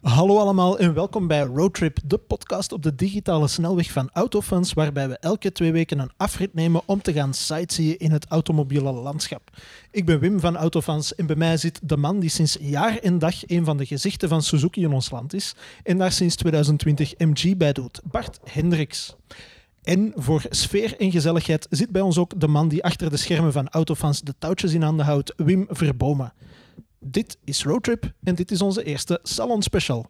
Hallo allemaal en welkom bij Roadtrip, de podcast op de digitale snelweg van Autofans, waarbij we elke twee weken een afrit nemen om te gaan sightseeën in het automobiele landschap. Ik ben Wim van Autofans en bij mij zit de man die sinds jaar en dag een van de gezichten van Suzuki in ons land is en daar sinds 2020 MG bij doet, Bart Hendricks. En voor sfeer en gezelligheid zit bij ons ook de man die achter de schermen van Autofans de touwtjes in handen houdt, Wim Verbomen. Dit is Roadtrip en dit is onze eerste Salon Special.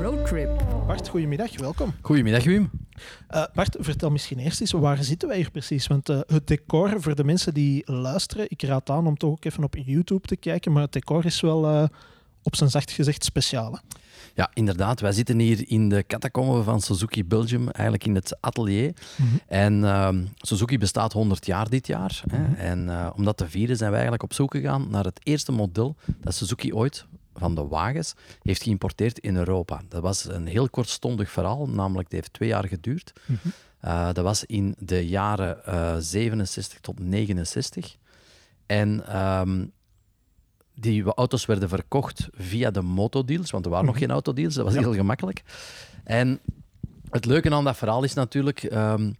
Roadtrip. Bart, goedemiddag, welkom. Goedemiddag Wim. Uh, Bart, vertel misschien eerst eens, waar zitten wij hier precies? Want uh, het decor, voor de mensen die luisteren, ik raad aan om toch ook even op YouTube te kijken, maar het decor is wel uh, op zijn zacht gezegd speciaal. Hè? Ja, inderdaad. Wij zitten hier in de catacomben van Suzuki Belgium, eigenlijk in het atelier. Mm -hmm. En uh, Suzuki bestaat 100 jaar dit jaar. Mm -hmm. hè? En uh, om dat te vieren zijn wij eigenlijk op zoek gegaan naar het eerste model dat Suzuki ooit van de wagens heeft geïmporteerd in Europa. Dat was een heel kortstondig verhaal, namelijk het heeft twee jaar geduurd. Mm -hmm. uh, dat was in de jaren uh, 67 tot 69. En um, die auto's werden verkocht via de motodeals, want er waren nog geen autodeals, dat was heel gemakkelijk. En het leuke aan dat verhaal is natuurlijk, um,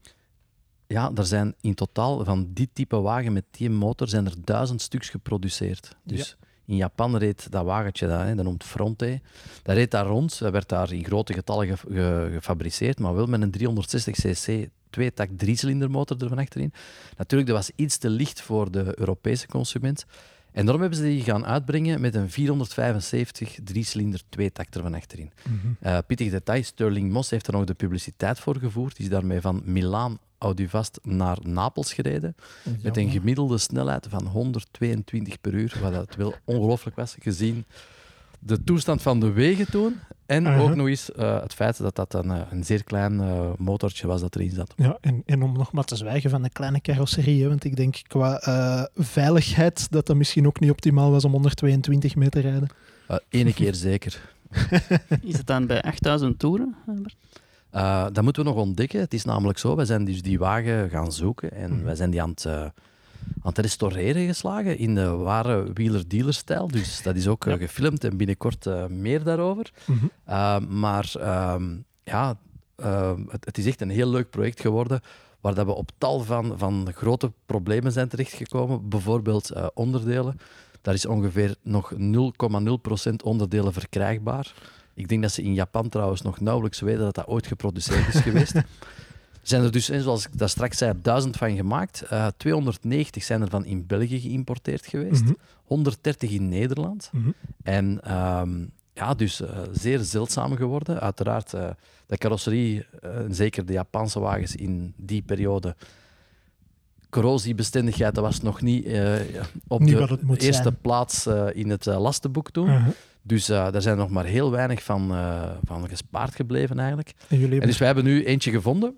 ja, er zijn in totaal van die type wagen met die motor zijn er duizend stuks geproduceerd. Dus ja. in Japan reed dat wagentje, dat, hè, dat noemt Fronte, dat reed daar rond, dat werd daar in grote getallen ge ge gefabriceerd, maar wel met een 360 cc twee-tak drie-cilindermotor er van achterin. Natuurlijk, dat was iets te licht voor de Europese consument. En daarom hebben ze die gaan uitbrengen met een 475 drie-cilinder tweetakter van achterin. Mm -hmm. uh, pittig detail, Sterling Moss heeft er nog de publiciteit voor gevoerd. Die is daarmee van Milaan Auduvast naar Napels gereden. Jammer. Met een gemiddelde snelheid van 122 per uur, wat dat wel ongelooflijk was, gezien de toestand van de wegen toen. En uh -huh. ook nog eens uh, het feit dat dat een, een zeer klein uh, motortje was dat erin zat. Ja, en, en om nog maar te zwijgen van de kleine carrosserie, want ik denk qua uh, veiligheid dat dat misschien ook niet optimaal was om 122 meter te rijden. Ene keer zeker. Is het dan bij 8000 toeren? Uh, dat moeten we nog ontdekken. Het is namelijk zo, wij zijn dus die wagen gaan zoeken en mm. wij zijn die aan het, uh, aan het restaureren geslagen in de ware wieler-dealer-stijl. Dus dat is ook ja. uh, gefilmd en binnenkort meer daarover. Mm -hmm. maar ja, het, het, is echt een heel leuk project geworden waar dat we op tal van, van grote problemen zijn terechtgekomen. Bijvoorbeeld onderdelen. Daar is ongeveer nog 0,0% onderdelen verkrijgbaar. Ik denk dat ze in Japan trouwens nog nauwelijks weten dat dat ooit geproduceerd is geweest. Zijn er dus, zoals ik dat straks zei, duizend van gemaakt. Uh, 290 zijn er van in België geïmporteerd geweest. Mm -hmm. 130 in Nederland. Mm -hmm. En um, ja, dus uh, zeer zeldzaam geworden. Uiteraard, uh, de carrosserie, en zeker de Japanse wagens in die periode corrosiebestendigheid, dat was nog niet op niet de eerste zijn. plaats in het lastenboek toen. -huh. Dus uh, daar zijn nog maar heel weinig van, uh, van gespaard gebleven eigenlijk. En, jullie en dus wij hebben nu eentje gevonden.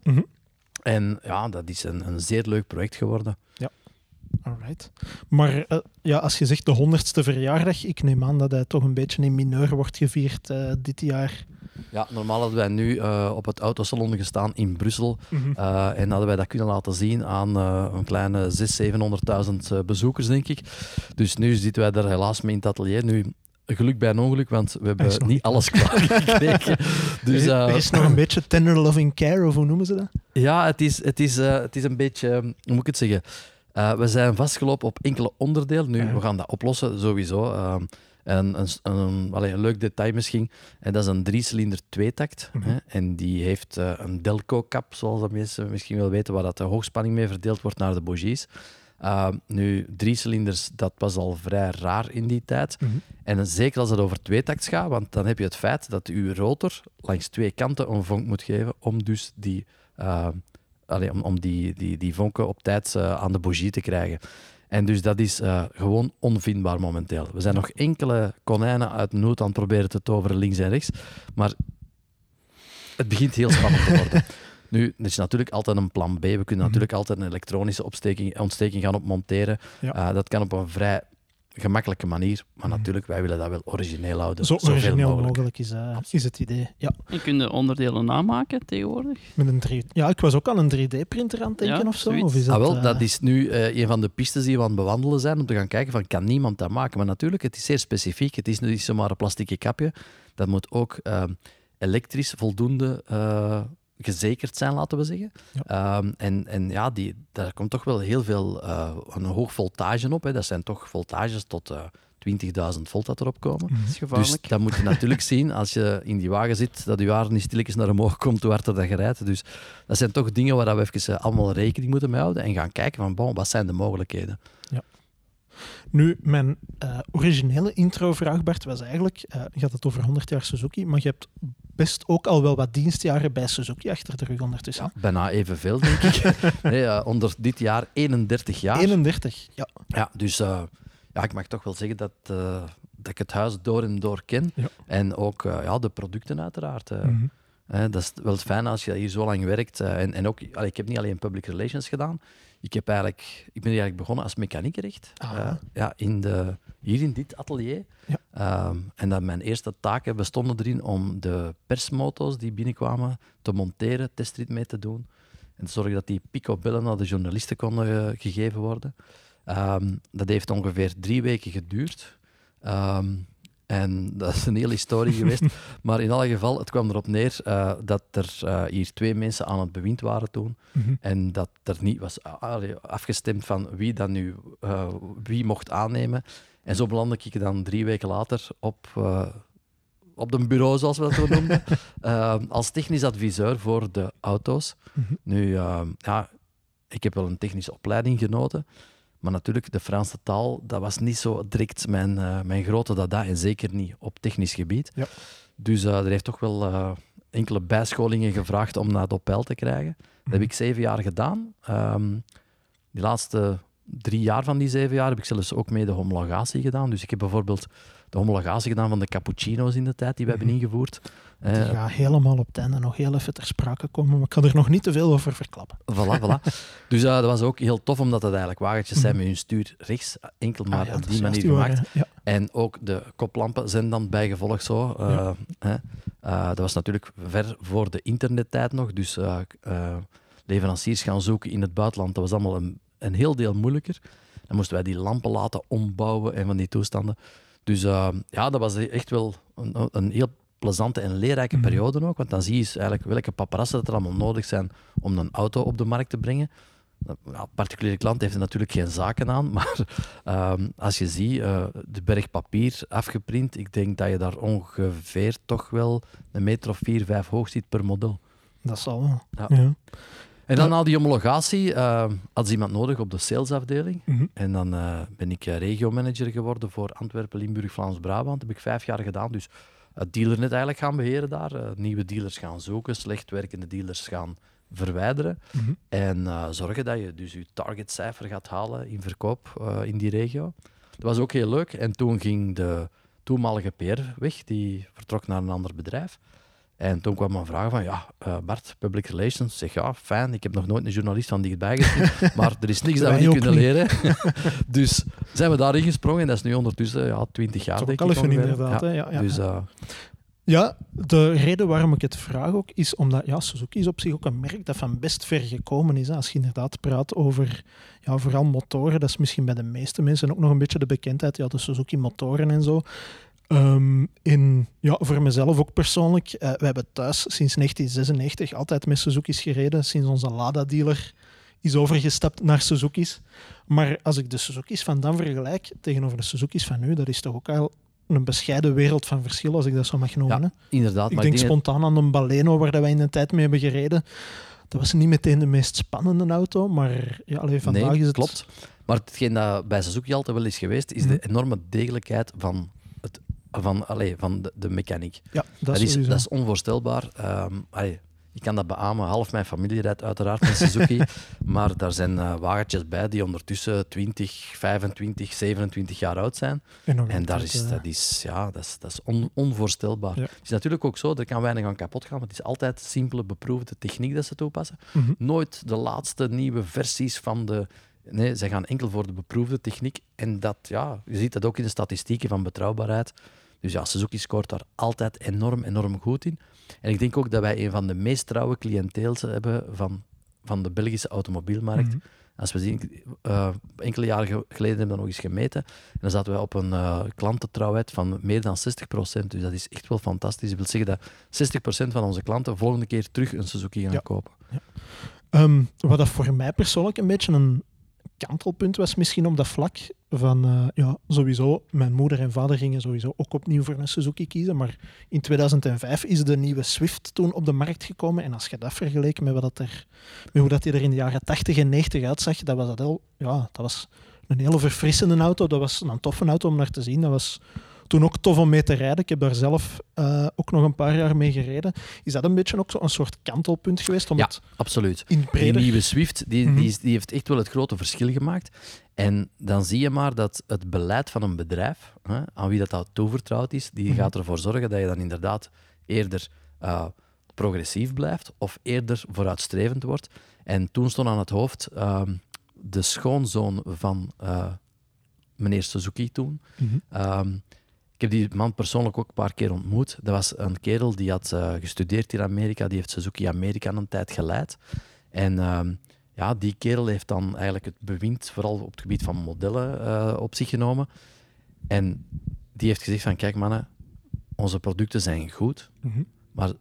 En ja, dat is een, een zeer leuk project geworden. Ja. Alright. Maar uh, ja, als je zegt de honderdste verjaardag, ik neem aan dat hij toch een beetje in mineur wordt gevierd dit jaar. Ja, normaal hadden wij nu uh, op het autosalon gestaan in Brussel mm -hmm. uh, en hadden wij dat kunnen laten zien aan een kleine 600.000, 700.000 bezoekers, denk ik. Dus nu zitten wij er helaas mee in het atelier. Nu, geluk bij een ongeluk, want we hebben niet, niet alles klaar gekregen. dus, er is nog een beetje tender loving care, of hoe noemen ze dat? Ja, het is, het is, het is een beetje, hoe moet ik het zeggen... we zijn vastgelopen op enkele onderdelen. Nu, we gaan dat oplossen, sowieso. Ehm, en een, een, een, allee, een, leuk detail misschien, en dat is een drie-cilinder tweetakt. Mm -hmm. En die heeft een Delco-kap, zoals de mensen misschien wel weten, waar dat de hoogspanning mee verdeeld wordt naar de bogies. Uh, nu, drie cilinders, dat was al vrij raar in die tijd. Mm -hmm. En zeker als het over tweetakts gaat, want dan heb je het feit dat uw rotor langs twee kanten een vonk moet geven om dus die, uh, allee, om, om die, die, die vonken op tijd aan de bogie te krijgen. En dus dat is gewoon onvindbaar momenteel. We zijn nog enkele konijnen uit nood aan het proberen te toveren links en rechts. Maar het begint heel spannend te worden. Nu, er is natuurlijk altijd een plan B. We kunnen mm -hmm. natuurlijk altijd een elektronische opsteking, ontsteking gaan opmonteren. Ja. Uh, dat kan op een vrij gemakkelijke manier. Maar natuurlijk, wij willen dat wel origineel houden. Zo zoveel origineel mogelijk. mogelijk, is, eh, is het idee. Ja, En kun je onderdelen namaken tegenwoordig? met een 3 ja, ik was ook aan een 3D-printer aan het denken Ja, of zo. Of is dat, ah, wel, eh, dat is nu eh, een van de pistes die we aan het bewandelen zijn, om te gaan kijken van, kan niemand dat maken? Maar natuurlijk, het is zeer specifiek. Het is niet zomaar een plastic kapje. Dat moet ook eh, elektrisch voldoende eh, gezekerd zijn, laten we zeggen. Ja. Ehm, en, en ja, die, daar komt toch wel heel veel, eh, een hoog voltage op. Hè. Dat zijn toch voltages tot eh 20.000 volt dat erop komen. Dat is Dus gevaarlijk. dat moet je natuurlijk zien als je in die wagen zit, dat je haar niet stilletjes naar omhoog komt, hoe harder dat je rijdt. Dus dat zijn toch dingen waar we even eh, allemaal rekening moeten mee houden en gaan kijken van, bon, wat zijn de mogelijkheden? Nu, mijn eh, originele intro-vraag, Bart, was eigenlijk... eh, je had het over 100 jaar Suzuki, maar je hebt best ook al wel wat dienstjaren bij Suzuki achter de rug ondertussen. Bijna evenveel, denk ik. nee, eh, onder dit jaar 31 jaar. 31, ja. Ja, dus ja, ik mag toch wel zeggen dat, dat ik het huis door en door ken. Ja. En ook ja, de producten uiteraard. Mhm. Dat is wel fijn als je hier zo lang werkt. en, en ook, allee, ik heb niet alleen public relations gedaan. Ik, heb eigenlijk, ik ben eigenlijk begonnen als mechaniekerecht. Ah. Eh, ja, in de, hier in dit atelier. Ja. Ehm, en dat mijn eerste taken bestonden erin om de persmoto's die binnenkwamen te monteren, testrit mee te doen. En te zorgen dat die picobellen naar de journalisten konden eh, gegeven worden. Ehm, dat heeft ongeveer drie weken geduurd. Ehm, en dat is een hele historie geweest. Maar in alle geval, het kwam erop neer eh, dat er eh, hier twee mensen aan het bewind waren toen. Mhm. En dat er niet was a- allee, afgestemd van wie dat nu eh, wie mocht aannemen. En zo belandde ik dan drie weken later op, op een bureau, zoals we dat zo noemden, als technisch adviseur voor de auto's. Mhm. Nu, ja, ik heb wel een technische opleiding genoten, maar natuurlijk, de Franse taal, dat was niet zo direct mijn, eh, mijn grote dada, en zeker niet op technisch gebied. Ja. Dus eh, er heeft toch wel eh, enkele bijscholingen gevraagd om dat op peil te krijgen. Dat heb ik zeven jaar gedaan. Ehm, die laatste drie jaar van die zeven jaar heb ik zelfs ook mee de homologatie gedaan. Dus ik heb bijvoorbeeld de homologatie gedaan van de cappuccino's in de tijd die we hebben Mhm. ingevoerd. Die Eh, gaat helemaal op het einde nog heel even ter sprake komen, maar ik kan er nog niet te veel over verklappen. Voilà, voilà. Dus eh, dat was ook heel tof, omdat het eigenlijk wagentjes zijn met hun stuur rechts, enkel maar Ah ja, op die manier gemaakt. Ja. En ook de koplampen zijn dan bijgevolg zo. eh, Ja. Eh, dat was natuurlijk ver voor de internettijd nog, dus eh, eh, leveranciers gaan zoeken in het buitenland, dat was allemaal een, een heel deel moeilijker. Dan moesten wij die lampen laten ombouwen en van die toestanden. Dus eh, ja, dat was echt wel een, een heel plezante en leerrijke Mhm. periode ook, want dan zie je dus eigenlijk welke paparazzen dat er allemaal nodig zijn om een auto op de markt te brengen. Ja, particuliere klant heeft er natuurlijk geen zaken aan, maar ehm, als je ziet, eh, de berg papier afgeprint, ik denk dat je daar ongeveer toch wel een meter of vier, vijf hoog ziet per model. Dat zal wel. Ja. Ja. En dan na die homologatie eh, had ze iemand nodig op de salesafdeling. Mhm. En dan eh, ben ik eh, regiomanager geworden voor Antwerpen, Limburg, Vlaams-Brabant. Dat heb ik vijf jaar gedaan. Dus het dealernet eigenlijk gaan beheren daar. nieuwe dealers gaan zoeken, slecht werkende dealers gaan verwijderen. Mhm. En zorgen dat je dus je targetcijfer gaat halen in verkoop in die regio. Dat was ook heel leuk. En toen ging de toenmalige PR weg. Die vertrok naar een ander bedrijf. En toen kwam een vraag van, ja, eh, Bart, public relations. Zeg, ja, fijn, ik heb nog nooit een journalist van dichtbij gezien, maar er is niks dat we niet kunnen niet. leren. dus zijn we daarin gesprongen en dat is nu ondertussen ja, 20 jaar, Dat is denk ook ik inderdaad. Ja. Ja, ja, Dus ja. eh, Ja, de reden waarom ik het vraag ook is omdat ja, Suzuki is op zich ook een merk dat van best ver gekomen is. hè. Als je inderdaad praat over ja, vooral motoren, dat is misschien bij de meeste mensen ook nog een beetje de bekendheid, ja, de Suzuki motoren en zo. Ehm, in, ja, voor mezelf ook persoonlijk, eh, we hebben thuis sinds 1996 altijd met Suzuki's gereden, sinds onze Lada-dealer is overgestapt naar Suzuki's. Maar als ik de Suzuki's van dan vergelijk tegenover de Suzuki's van nu, dat is toch ook al een bescheiden wereld van verschil, als ik dat zo mag noemen. Ja, inderdaad. Ik maar denk spontaan aan een Baleno waar dat wij in de tijd mee hebben gereden. Dat was niet meteen de meest spannende auto, maar ja, alleen vandaag nee, is het... klopt. Maar hetgeen dat bij Suzuki altijd wel is geweest, is Mhm. de enorme degelijkheid van, van, allee, van de, de mechaniek. Ja, dat, Dat is, dat is onvoorstelbaar. Ehm, allee, ik kan dat beamen. Half mijn familie rijdt uiteraard met Suzuki. maar daar zijn eh, wagentjes bij die ondertussen 20, 25, 27 jaar oud zijn. En, daar is, eh, dat is, ja, dat is, dat is on- onvoorstelbaar. Ja. Het is natuurlijk ook zo, er kan weinig aan kapot gaan. Maar het is altijd simpele, beproefde techniek dat ze toepassen. mhm. Nooit de laatste nieuwe versies van de Nee, zij gaan enkel voor de beproefde techniek. En dat, ja, je ziet dat ook in de statistieken van betrouwbaarheid. Dus ja, Suzuki scoort daar altijd enorm, enorm goed in. En ik denk ook dat wij een van de meest trouwe cliënteels hebben van, van de Belgische automobielmarkt. Mhm. Als we zien, eh, enkele jaren ge- geleden hebben we dat nog eens gemeten. En dan zaten we op een eh, klantentrouwheid van meer dan 60%. Dus dat is echt wel fantastisch. Dat wil zeggen dat 60% van onze klanten volgende keer terug een Suzuki gaan Ja. kopen. Ehm, wat dat voor mij persoonlijk een beetje een kantelpunt was, misschien op dat vlak van, eh, ja, sowieso, mijn moeder en vader gingen sowieso ook opnieuw voor een Suzuki kiezen, maar in 2005 is de nieuwe Swift toen op de markt gekomen. En als je dat vergeleek met, wat dat er, met hoe dat die er in de jaren 80 en 90 uitzag, dat was dat heel, ja, dat was een hele verfrissende auto, dat was een toffe auto om naar te zien, dat was toen ook tof om mee te rijden. Ik heb daar zelf eh, ook nog een paar jaar mee gereden. Is dat een beetje ook zo een soort kantelpunt geweest om Ja. het Absoluut. in Die breder... nieuwe Swift die, Mhm. die heeft echt wel het grote verschil gemaakt. En dan zie je maar dat het beleid van een bedrijf, hè, aan wie dat, dat toevertrouwd is, die Mhm. gaat ervoor zorgen dat je dan inderdaad eerder eh, progressief blijft of eerder vooruitstrevend wordt. En toen stond aan het hoofd ehm, de schoonzoon van eh, meneer Suzuki toen. Mhm. Ehm, ik heb die man persoonlijk ook een paar keer ontmoet. Dat was een kerel die had eh, gestudeerd in Amerika. Die heeft Suzuki Amerika een tijd geleid. En ehm, ja, die kerel heeft dan eigenlijk het bewind, vooral op het gebied van modellen, eh, op zich genomen. En die heeft gezegd van, kijk mannen, onze producten zijn goed, Mhm. maar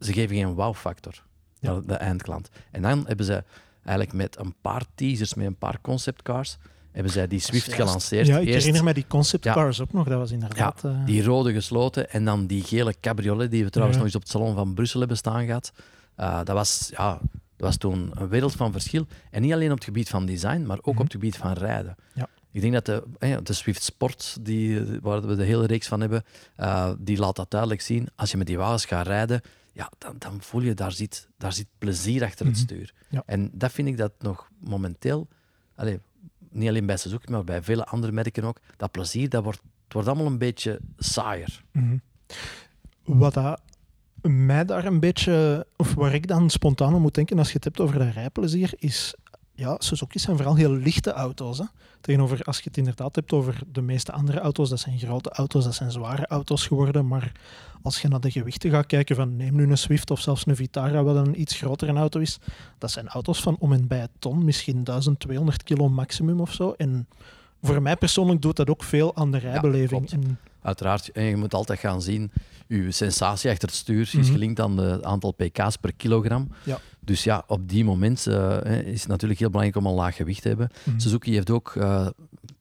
ze geven geen wow-factor Ja. naar de eindklant. En dan hebben ze eigenlijk met een paar teasers, met een paar conceptcars, hebben zij die Swift gelanceerd. Ja, ik Eerst- herinner mij die concept Ja. cars ook nog. Dat was inderdaad... eh, die rode gesloten en dan die gele cabriolet die we trouwens Ja. nog eens op het salon van Brussel hebben staan gehad. Eh, dat, was, ja, dat was toen een wereld van verschil. En niet alleen op het gebied van design, maar ook Mhm. op het gebied van rijden. Ja. Ik denk dat de, eh, de Swift Sport, die, waar we de hele reeks van hebben, eh, die laat dat duidelijk zien. Als je met die wagens gaat rijden, ja, dan, dan voel je, daar zit, daar zit plezier achter het Mhm. stuur. Ja. En dat vind ik dat nog momenteel, allee, niet alleen bij Suzuki, maar bij vele andere merken ook, dat plezier, dat wordt, het wordt allemaal een beetje saaier. mhm. Wat dat mij daar een beetje... Of waar ik dan spontaan aan moet denken als je het hebt over dat rijplezier, is... Ja, Suzuki's zijn vooral heel lichte auto's. Hè? Tegenover als je het inderdaad hebt over de meeste andere auto's, dat zijn grote auto's, dat zijn zware auto's geworden. Maar als je naar de gewichten gaat kijken van neem nu een Swift of zelfs een Vitara, wat een iets grotere auto is, dat zijn auto's van om en bij een ton, misschien 1200 kilo maximum of zo. En voor mij persoonlijk doet dat ook veel aan de rijbeleving. klopt. en, Uiteraard, en je moet altijd gaan zien, uw sensatie achter het stuur is Mhm. gelinkt aan het aantal pk's per kilogram. Ja. Dus ja, op die moment eh, is het natuurlijk heel belangrijk om een laag gewicht te hebben. Mhm. Suzuki heeft ook eh,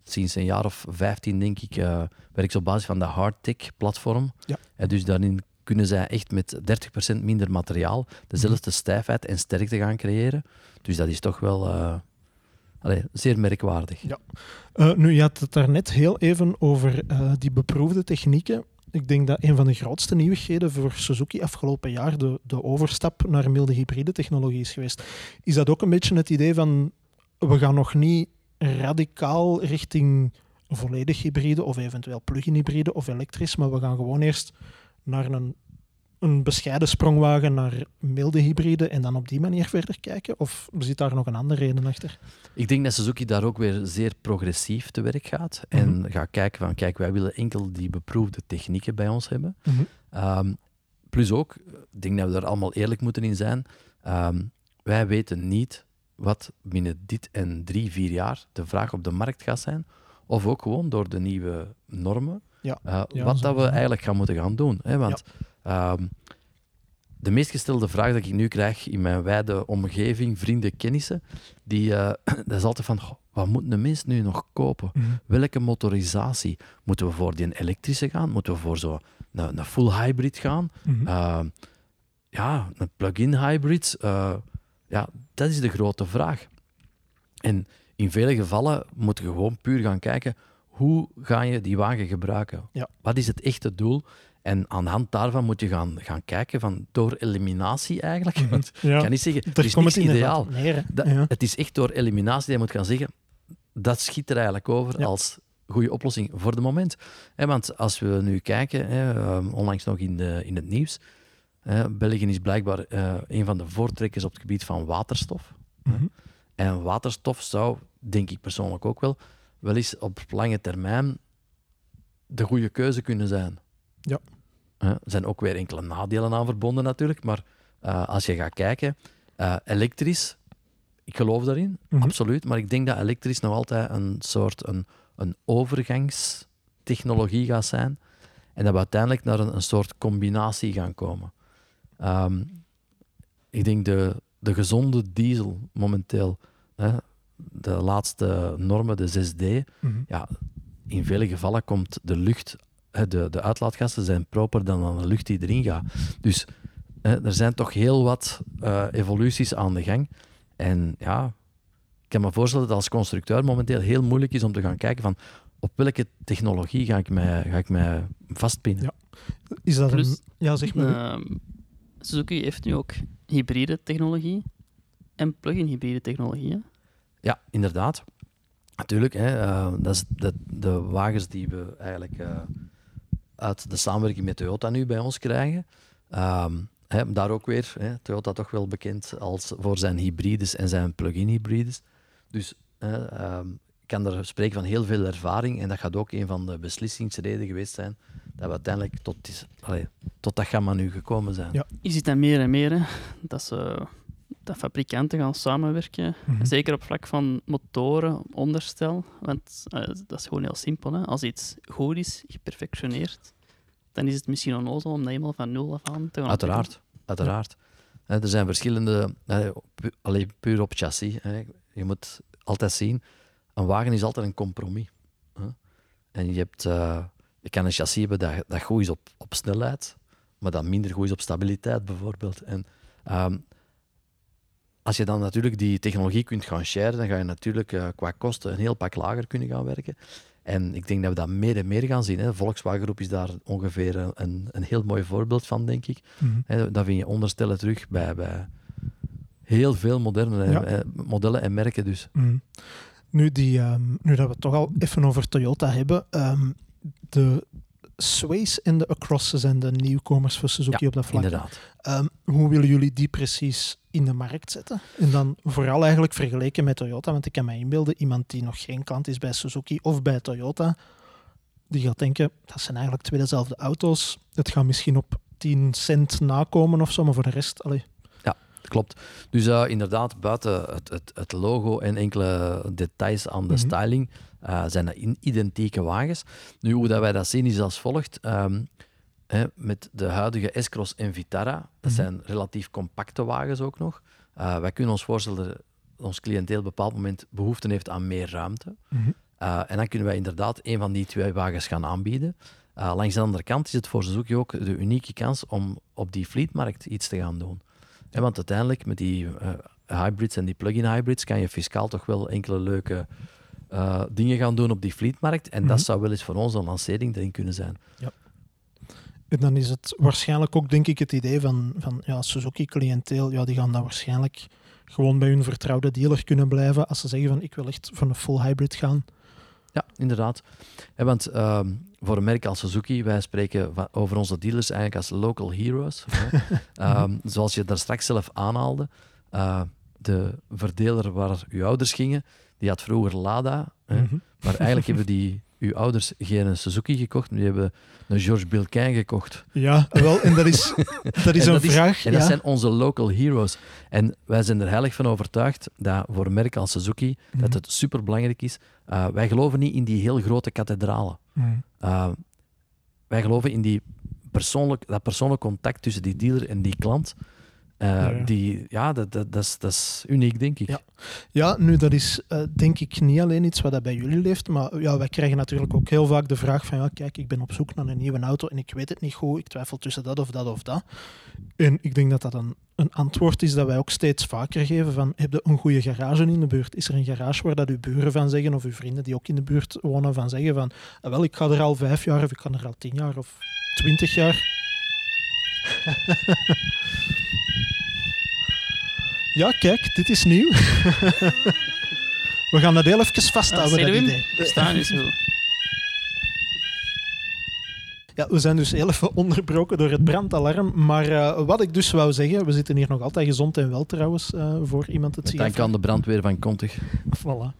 sinds een jaar of 15, denk ik, eh werkt ze op basis van de Hardtech-platform. Ja. En dus daarin kunnen zij echt met 30% minder materiaal dezelfde stijfheid en sterkte gaan creëren. Dus dat is toch wel zeer merkwaardig. Ja. Nu, je had het daarnet heel even over die beproefde technieken. Ik denk dat een van de grootste nieuwigheden voor Suzuki afgelopen jaar de, de overstap naar milde hybride technologie is geweest. Is dat ook een beetje het idee van we gaan nog niet radicaal richting volledig hybride of eventueel plug-in hybride of elektrisch, maar we gaan gewoon eerst naar een, een bescheiden sprongwagen naar milde hybride en dan op die manier verder kijken? Of zit daar nog een andere reden achter? Ik denk dat Suzuki daar ook weer zeer progressief te werk gaat. En gaat kijken van, kijk, wij willen enkel die beproefde technieken bij ons hebben. Mhm. Ehm, plus ook, ik denk dat we daar allemaal eerlijk moeten in zijn. ehm, wij weten niet wat binnen dit en drie, vier jaar de vraag op de markt gaat zijn. Of ook gewoon door de nieuwe normen. Ja. eh, Ja, wat dat we eigenlijk gaan moeten gaan doen. Hè? Want ehm, de meest gestelde vraag dat ik nu krijg in mijn wijde omgeving, vrienden, kennissen, die, eh, dat is altijd van, "Goh, wat moet een mens nu nog kopen? Mhm. Welke motorisatie? Moeten we voor die elektrische gaan? Moeten we voor zo'n een, een full hybrid gaan? Mhm. Uh, ja, een plug-in hybrid. uh, ja, dat is de grote vraag. En in vele gevallen moet je gewoon puur gaan kijken hoe ga je die wagen gebruiken? Ja. Wat is het echte doel? En aan de hand daarvan moet je gaan, gaan kijken van door eliminatie eigenlijk. Want ja. ik kan niet zeggen, het is niks inderdaad ideaal. op neer, hè. Dat- Ja. Het is echt door eliminatie dat je moet gaan zeggen, dat schiet er eigenlijk over Ja. als goede oplossing voor de moment. Want als we nu kijken, ehm, onlangs nog in, de, in het nieuws, België is blijkbaar eh, een van de voortrekkers op het gebied van waterstof. Mhm. En waterstof zou denk ik persoonlijk ook wel, wel eens op lange termijn de goede keuze kunnen zijn. Ja. Eh, Er zijn ook weer enkele nadelen aan verbonden natuurlijk, maar eh, als je gaat kijken, eh, elektrisch, ik geloof daarin, Mhm. absoluut, maar ik denk dat elektrisch nog altijd een soort een, een overgangstechnologie gaat zijn en dat we uiteindelijk naar een, een soort combinatie gaan komen. Ehm, ik denk de, de gezonde diesel momenteel, hè, de laatste normen, de 6D, Mhm. ja, in vele gevallen komt de lucht, de, de uitlaatgassen zijn proper dan dan de lucht die erin gaat. Dus hè, er zijn toch heel wat eh, evoluties aan de gang. En ja, ik kan me voorstellen dat als constructeur momenteel heel moeilijk is om te gaan kijken van op welke technologie ga ik mij, ga ik mij vastpinnen. Ja. Is dat Plus, een... Ja, zeg maar. Ehm, Suzuki heeft nu ook hybride technologie en plug-in hybride technologie. hè. Ja, inderdaad. Natuurlijk, hè, eh, dat is de, de wagens die we eigenlijk eh, uit de samenwerking met Toyota nu bij ons krijgen. Ehm, hè, daar ook weer, hè, Toyota toch wel bekend als voor zijn hybrides en zijn plug-in hybrides. Dus hè, ehm, ik kan er spreken van heel veel ervaring en dat gaat ook een van de beslissingsredenen geweest zijn dat we uiteindelijk tot, allee, tot dat gamma nu gekomen zijn. Ja. Je ziet dat meer en meer, hè, dat, ze, dat fabrikanten gaan samenwerken. Mhm. Zeker op vlak van motoren, onderstel. Want eh, dat is gewoon heel simpel. Hè. Als iets goed is, geperfectioneerd, dan is het misschien onnozel om dat helemaal van nul af aan te gaan Uiteraard, uiteraard. Er zijn verschillende, pu- alleen puur op chassis. Hè. Je moet altijd zien, een wagen is altijd een compromis. Hè. En je, hebt, eh, je kan een chassis hebben dat, dat goed is op, op snelheid, maar dat minder goed is op stabiliteit bijvoorbeeld. En, ehm, als je dan natuurlijk die technologie kunt gaan sharen, dan ga je natuurlijk eh, qua kosten een heel pak lager kunnen gaan werken. En ik denk dat we dat meer en meer gaan zien. Hè. Volkswagen Groep is daar ongeveer een, een, een heel mooi voorbeeld van, denk ik. Mhm. Hè, dat vind je onderstellen terug bij, bij heel veel moderne Ja. eh, modellen en merken dus. Mhm. Nu, die, ehm, nu dat we het toch al even over Toyota hebben, ehm, de Sways en de Across zijn de nieuwkomers voor Suzuki op dat vlak. Inderdaad. Ehm, hoe willen jullie die precies in de markt zetten? En dan vooral eigenlijk vergeleken met Toyota, want ik kan me inbeelden, iemand die nog geen klant is bij Suzuki of bij Toyota, die gaat denken, dat zijn eigenlijk twee dezelfde auto's. Het gaat misschien op 10 cent nakomen of zo, maar voor de rest, allee, Klopt. Dus eh, inderdaad, buiten het, het, het logo en enkele details aan de Mhm. styling, eh, zijn dat identieke wagens. Nu, hoe dat wij dat zien is als volgt. Ehm, hè, met de huidige S-Cross en Vitara, dat Mhm. zijn relatief compacte wagens ook nog. Eh, wij kunnen ons voorstellen dat ons cliënteel op een bepaald moment behoefte heeft aan meer ruimte. Mhm. Uh, en dan kunnen wij inderdaad een van die twee wagens gaan aanbieden. Uh, langs de andere kant is het voor Suzuki ook de unieke kans om op die fleetmarkt iets te gaan doen. En want uiteindelijk met die uh, hybrids en die plug-in hybrids kan je fiscaal toch wel enkele leuke uh, dingen gaan doen op die fleetmarkt. En Mhm. dat zou wel eens voor ons een lancering erin kunnen zijn. En dan is het waarschijnlijk ook, denk ik, het idee van, van ja, Suzuki-cliënteel, ja, die gaan dan waarschijnlijk gewoon bij hun vertrouwde dealer kunnen blijven als ze zeggen van ik wil echt voor een full hybrid gaan. Ja, inderdaad. Ja, want ehm, voor een merk als Suzuki, wij spreken over onze dealers eigenlijk als local heroes. Ehm, zoals je daar straks zelf aanhaalde. eh, de verdeler waar uw ouders gingen, die had vroeger Lada. Hè, Mhm. Maar eigenlijk hebben die, uw ouders geen Suzuki gekocht, maar die hebben een George Bilquin gekocht. Ja, wel, en dat is, dat is En een vraag. En dat zijn onze local heroes. En wij zijn er heilig van overtuigd dat voor een merk als Suzuki dat Mhm. het superbelangrijk is. Uh, wij geloven niet in die heel grote kathedralen. Mhm. Uh, wij geloven in die persoonlijk, dat persoonlijk contact tussen die dealer en die klant. Uh, Ja, ja. Die, ja, dat, dat, dat, is, dat is uniek, denk ik. Ja. Ja, nu dat is eh, denk ik niet alleen iets wat dat bij jullie leeft, maar ja, wij krijgen natuurlijk ook heel vaak de vraag van ja, kijk, ik ben op zoek naar een nieuwe auto en ik weet het niet goed, ik twijfel tussen dat of dat of dat. En ik denk dat dat een, een antwoord is dat wij ook steeds vaker geven van heb je een goede garage in de buurt? Is er een garage waar dat uw buren van zeggen of uw vrienden die ook in de buurt wonen van zeggen van ah, wel, ik ga er al vijf jaar of ik ga er al tien jaar of twintig jaar. Ja, kijk, dit is nieuw. We gaan dat heel even vasthouden, Ah, dat idee. verstaan is goed. Ja, we zijn dus heel even onderbroken door het brandalarm. Maar uh, wat ik dus wou zeggen, we zitten hier nog altijd gezond en wel trouwens, uh, voor iemand het ziet. Dan kan de brandweer van Kontig. Voilà.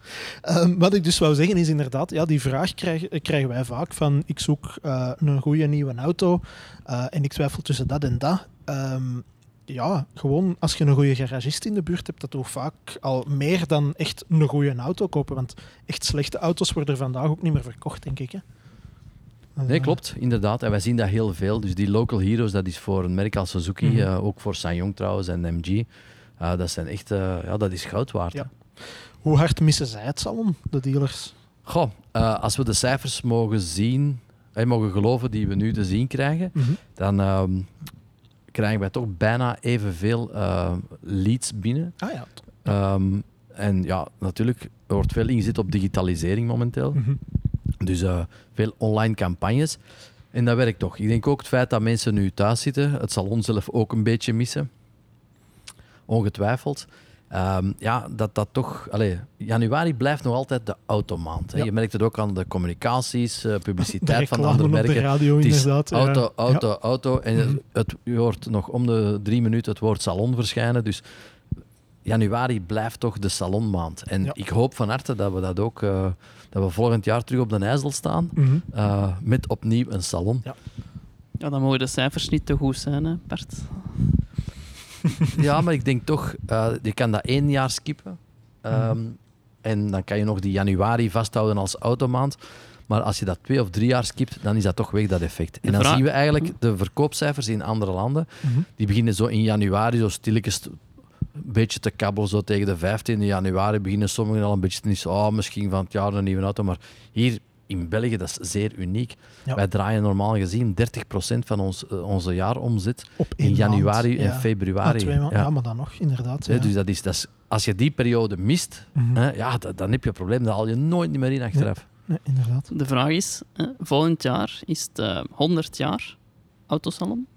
Uh, wat ik dus wou zeggen is inderdaad, ja, die vraag krijg, krijgen wij vaak van ik zoek een goede nieuwe auto en ik twijfel tussen dat en dat. Um, ja, gewoon als je een goede garagist in de buurt hebt, dat toch vaak al meer dan echt een goede auto kopen. Want echt slechte auto's worden vandaag ook niet meer verkocht, denk ik. Hè? Nee, klopt, inderdaad. En wij zien dat heel veel. Dus die local heroes, dat is voor een merk als Suzuki, mm -hmm. uh, ook voor Sanyong trouwens en MG. Uh, dat zijn echt, uh, ja, dat is goud waard. Ja. Hoe hard missen zij het salon, de dealers? Goh, als we de cijfers mogen zien, en mogen geloven die we nu te zien krijgen, mm -hmm. dan ehm, krijgen wij toch bijna evenveel uh, leads binnen. Ah ja. Um, en ja, natuurlijk, er wordt veel ingezet op digitalisering momenteel. Mm -hmm. Dus uh, veel online campagnes. En dat werkt toch. Ik denk ook het feit dat mensen nu thuis zitten, het salon zelf ook een beetje missen. Ongetwijfeld. Um, ja, dat dat toch... Allez, januari blijft nog altijd de automaand. Ja. Je merkt het ook aan de communicaties, uh, publiciteit van andere merken. de radio inderdaad. Auto, ja. auto, ja. auto. En -hmm. het, je hoort nog om de drie minuten het woord salon verschijnen. Dus januari blijft toch de salonmaand. En ik hoop van harte dat we dat ook... Uh, dat we volgend jaar terug op de IJssel staan. Mm -hmm. uh, met opnieuw een salon. Ja. ja, dan mogen de cijfers niet te goed zijn, hè, Bert. ja, maar ik denk toch, uh, je kan dat één jaar skippen. Um, mm. En dan kan je nog die januari vasthouden als automaand. Maar als je dat twee of drie jaar skipt, dan is dat toch weg, dat effect. En dan zien we eigenlijk de verkoopcijfers in andere landen. Mm -hmm. Die beginnen zo in januari zo stilletjes een beetje te kabbelen. Zo tegen de 15e januari beginnen sommigen al een beetje te niet oh, misschien van het jaar een nieuwe auto. Maar hier in België, dat is zeer uniek. Ja. Wij draaien normaal gezien 30% van ons, uh, onze jaaromzet in januari maand, en ja. februari. Ja. ja. maar dan nog, inderdaad. Ja. Dus dat is, dat is, als je die periode mist, mm -hmm. hè, ja, dat, dan heb je een probleem. Dat haal je nooit meer in achteraf. Nee, inderdaad. De vraag is, hè, volgend jaar is het uh, 100 jaar autosalon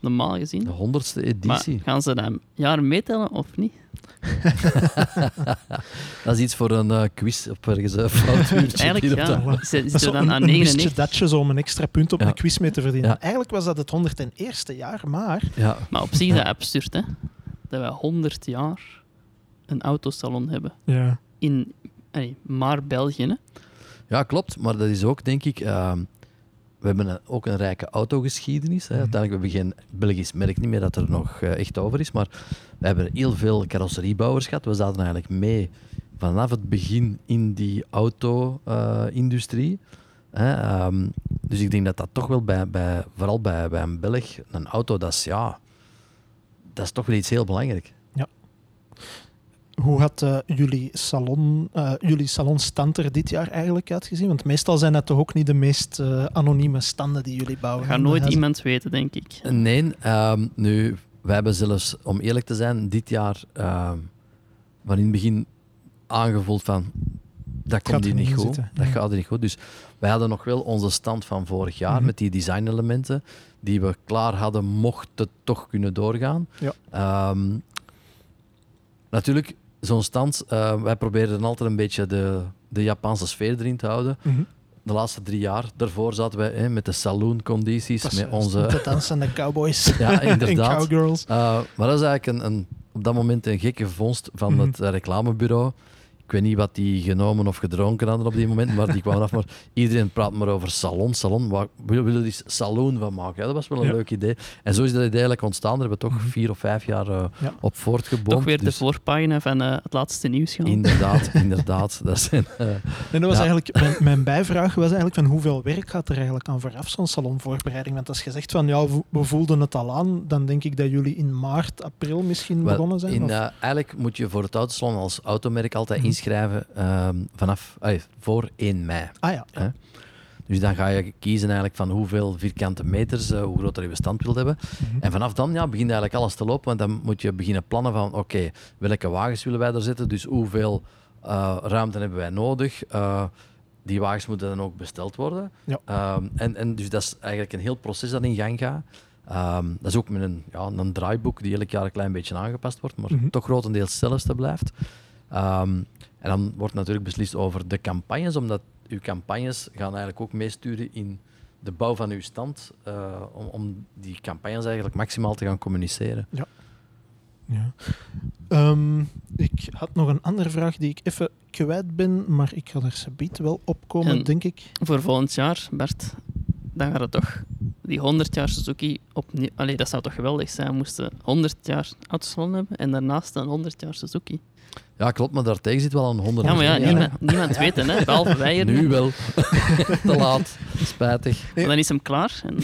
normaal gezien. De honderdste editie. Maar gaan ze dat jaar meetellen of niet? dat is iets voor een uh, quiz op ergens een fout uurtje. Eigenlijk ja. Zit er dan aan een 99? datje om een extra punt op ja. een quiz mee te verdienen. Ja. Eigenlijk was dat het 101ste jaar, maar... Ja. Maar op zich is dat absurd, hè? Dat we 100 jaar een autosalon hebben. Ja. In hey, maar België, hè? Ja, klopt. Maar dat is ook, denk ik... Uh, we hebben een, ook een rijke autogeschiedenis. Hè. Uiteindelijk hebben we geen Belgisch merk niet meer dat er nog uh, echt over is. Maar we hebben heel veel carrosseriebouwers gehad. We zaten eigenlijk mee vanaf het begin in die auto-industrie. Uh, um, dus ik denk dat dat toch wel bij, bij vooral bij, bij een Belg, een auto, dat is, ja, dat is toch wel iets heel belangrijk. Hoe had uh, jullie, salon, uh, jullie salonstand er dit jaar eigenlijk uitgezien? Want meestal zijn dat toch ook niet de meest uh, anonieme standen die jullie bouwen? Gaat nooit iemand weten, denk ik. Nee, um, nu, wij hebben zelfs, om eerlijk te zijn, dit jaar uh, van in het begin aangevoeld van dat komt hier niet goed. Zitten. Dat ja. gaat er niet goed. Dus wij hadden nog wel onze stand van vorig jaar mm-hmm. met die designelementen die we klaar hadden, mocht het toch kunnen doorgaan. Ja. Um, natuurlijk, zo'n stand, uh, wij proberen altijd een beetje de, de Japanse sfeer erin te houden. Mm-hmm. De laatste drie jaar, daarvoor zaten wij hè, met de saloon-condities, met onze... De dansende cowboys ja, inderdaad. en cowgirls. Uh, maar dat is eigenlijk een, een, op dat moment een gekke vondst van mm-hmm. het reclamebureau. Ik weet niet wat die genomen of gedronken hadden op die moment, maar die kwamen af. Maar iedereen praat maar over salon, salon. Waar willen we eens saloon van maken? Ja, dat was wel een ja. leuk idee. En zo is dat eigenlijk ontstaan. Daar hebben we toch mm-hmm. vier of vijf jaar uh, ja. op voortgeboomd. Toch weer dus... de voorpagina van uh, het laatste nieuws gaan. Inderdaad, inderdaad. Dat zijn, uh, en dat was eigenlijk, mijn, mijn, bijvraag was eigenlijk van hoeveel werk gaat er eigenlijk aan vooraf zo'n salonvoorbereiding? Want als je zegt van ja, we voelden het al aan, dan denk ik dat jullie in maart, april misschien begonnen zijn. In, eigenlijk moet je voor het autosalon als automerk altijd mm-hmm inschrijven um, vanaf voor 1 mei. Ah ja. Dus dan ga je kiezen eigenlijk van hoeveel vierkante meters, uh, hoe groot je bestand wilt hebben. Mm-hmm. En vanaf dan ja, begint eigenlijk alles te lopen, want dan moet je beginnen plannen van oké, okay, welke wagens willen wij er zetten, dus hoeveel uh, ruimte hebben wij nodig. Uh, die wagens moeten dan ook besteld worden. Ja. Um, en, en dus dat is eigenlijk een heel proces dat in gang gaat. Um, dat is ook met een, ja, een draaiboek die elk jaar een klein beetje aangepast wordt, maar mm-hmm. toch grotendeels hetzelfde blijft. Um, en dan wordt natuurlijk beslist over de campagnes, omdat uw campagnes gaan eigenlijk ook meesturen in de bouw van uw stand, eh, om, om die campagnes eigenlijk maximaal te gaan communiceren. Ja. Ehm, ik had nog een andere vraag die ik even kwijt ben, maar ik ga er subiet wel opkomen, En- denk ik. Voor volgend jaar, Bert, dan gaat het toch die 100 jaar Suzuki opnieuw... Allee, dat zou toch geweldig zijn. We moesten 100 jaar autosalon hebben en daarnaast een 100 jaar Suzuki. Ja, klopt, maar daartegen zit wel een honderd. Ja, maar ja, niemand, niemand weet het, hè. Behalve wij hier. Nu wel. Te laat. Spijtig. Maar dan is hem klaar. En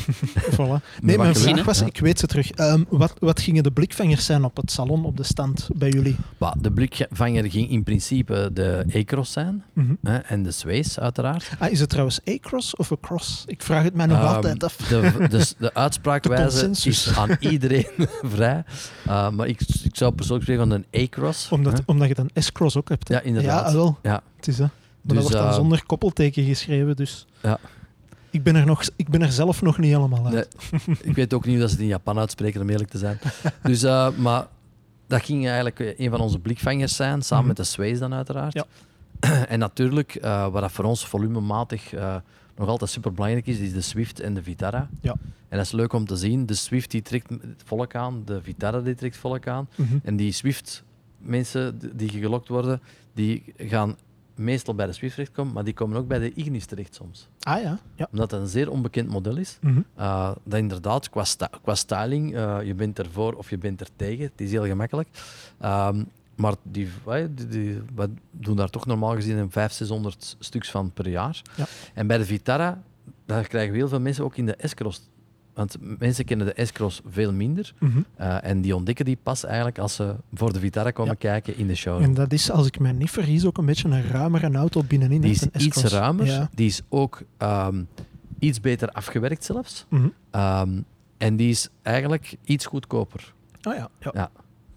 Voilà. Nee, mijn vraag was, ik weet ze terug. Ehm, wat, wat gingen de blikvangers zijn op het salon, op de stand bij jullie? De blikvanger ging in principe de E-Cross zijn. Mhm. Hè, en de Sways, uiteraard. Ah, is het trouwens A-cross of a cross? Ik vraag het mij nog Ehm, altijd af. De, de, de uitspraakwijze is aan iedereen vrij. Uh, maar ik, ik zou persoonlijk spreken van een A-Cross. Omdat, hè. omdat je dan S-cross ook hebt. hè? Ja, inderdaad. Ja, wel. Ja. Het is dat. Maar Dus, dat wordt dan eh, zonder koppelteken geschreven, dus... Ja. Ik ben, er nog, ik ben er zelf nog niet helemaal uit. Nee, ik weet ook niet dat ze het in Japan uitspreken, om eerlijk te zijn. Dus, eh, maar dat ging eigenlijk een van onze blikvangers zijn, samen Mhm. met de Sways dan uiteraard. Ja. en natuurlijk, eh, wat dat voor ons volumematig eh, nog altijd super belangrijk is, is de Swift en de Vitara. Ja. En dat is leuk om te zien. De Swift die trekt volk aan, de Vitara die trekt volk aan. Mhm. En die Swift mensen die gelokt worden, die gaan meestal bij de Swift terechtkomen, maar die komen ook bij de Ignis terecht soms. Ah ja, ja. Omdat het een zeer onbekend model is. Mhm. Uh, dat inderdaad, qua, sta- qua styling, eh, je bent ervoor of je bent er tegen. Het is heel gemakkelijk. Ehm, maar die, eh, die, die- we doen daar toch normaal gezien een 500, 600 stuks van per jaar. Ja. En bij de Vitara, daar krijgen we heel veel mensen ook in de S-Cross. Want mensen kennen de S-Cross veel minder. Mhm. eh, en die ontdekken die pas eigenlijk als ze voor de Vitara komen Ja. kijken in de show. En dat is, als ik mij niet vergis, ook een beetje een ruimere auto binnenin. Die is een iets ruimer. Ja. Die is ook ehm, iets beter afgewerkt zelfs. Mhm. Ehm, en die is eigenlijk iets goedkoper. Oh ja, ja. Ja.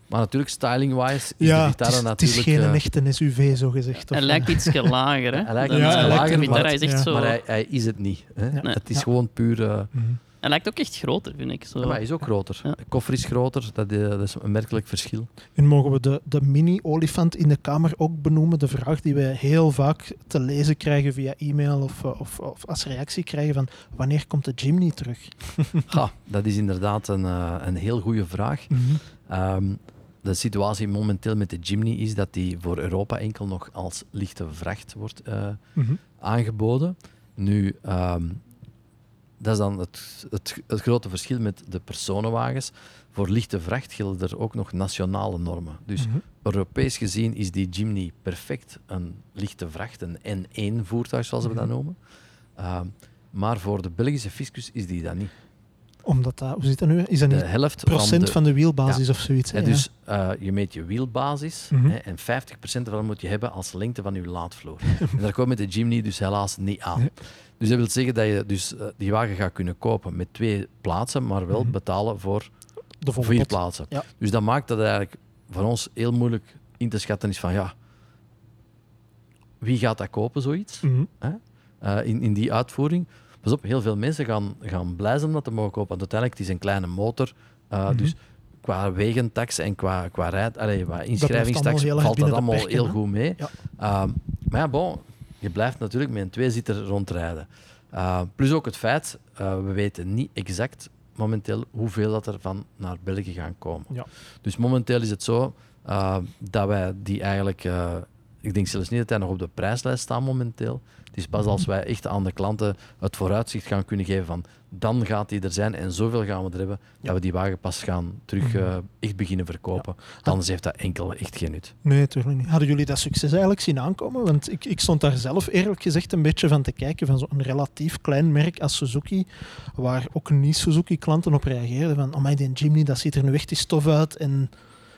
Maar natuurlijk, styling-wise, is de het Vitara is, het natuurlijk... is geen eh, echte SUV, zo gezegd. hij lijkt iets lager, hè. Hij lijkt iets de lager, Vitara maar- is echt ja. zo... Maar hij, hij is het niet. Hè? Ja. Het is Ja. gewoon puur... eh, Mhm. Hij lijkt ook echt groter, vind ik. Zo. ja, maar hij is ook groter. Ja. De koffer is groter, dat, dat is een merkelijk verschil. En mogen we de, de mini-olifant in de kamer ook benoemen? De vraag die wij heel vaak te lezen krijgen via e-mail of, eh, of, of als reactie krijgen van wanneer komt de Jimny terug? Dat is inderdaad een, eh, een heel goede vraag. Mhm. Ehm, de situatie momenteel met de Jimny is dat die voor Europa enkel nog als lichte vracht wordt eh, Mhm. aangeboden. Nu, ehm, dat is dan het, het, het grote verschil met de personenwagens. Voor lichte vracht gelden er ook nog nationale normen. Dus Mhm. Europees gezien is die Jimny perfect een lichte vracht, een N1 voertuig zoals we dat Mhm. noemen. Ehm, maar voor de Belgische fiscus is die dat niet. Omdat dat, hoe zit dat nu? Is dat De niet helft procent van de, van de wielbasis of zoiets? hè? Hè, dus eh, je meet je wielbasis Mhm. hè, en 50% ervan moet je hebben als lengte van je laadvloer. en daar komt met de Jimny dus helaas niet aan. Nee. Dus dat wil zeggen dat je dus, eh, die wagen gaat kunnen kopen met twee plaatsen, maar wel Mhm. betalen voor de vier pot. plaatsen. Ja. Dus dat maakt dat het eigenlijk voor ons heel moeilijk in te schatten is van ja, wie gaat dat kopen, zoiets, Mhm. eh, in, in die uitvoering. Pas op, heel veel mensen gaan, gaan blij zijn om dat te mogen kopen, want uiteindelijk het is een kleine motor, eh, Mhm. dus qua wegentax en qua, qua, rijd, allee, qua inschrijvingstax valt dat allemaal heel goed mee. Ja. Ehm, maar ja, bon, je blijft natuurlijk met een tweezitter rondrijden. Uh, plus ook het feit, uh, we weten niet exact momenteel hoeveel dat er van naar België gaan komen. Ja. Dus momenteel is het zo uh, dat wij die eigenlijk, ik denk zelfs niet dat hij nog op de prijslijst staan momenteel. Is pas als wij echt aan de klanten het vooruitzicht gaan kunnen geven van dan gaat die er zijn en zoveel gaan we er hebben, dat we die wagen pas gaan terug uh, echt beginnen verkopen. Anders heeft dat enkel echt geen nut. Nee, natuurlijk niet. Hadden jullie dat succes eigenlijk zien aankomen? Want ik, ik stond daar zelf eerlijk gezegd een beetje van te kijken van zo'n relatief klein merk als Suzuki, waar ook niet-Suzuki-klanten op reageerden van oh my, die Jimny, dat ziet er nu echt die stof uit en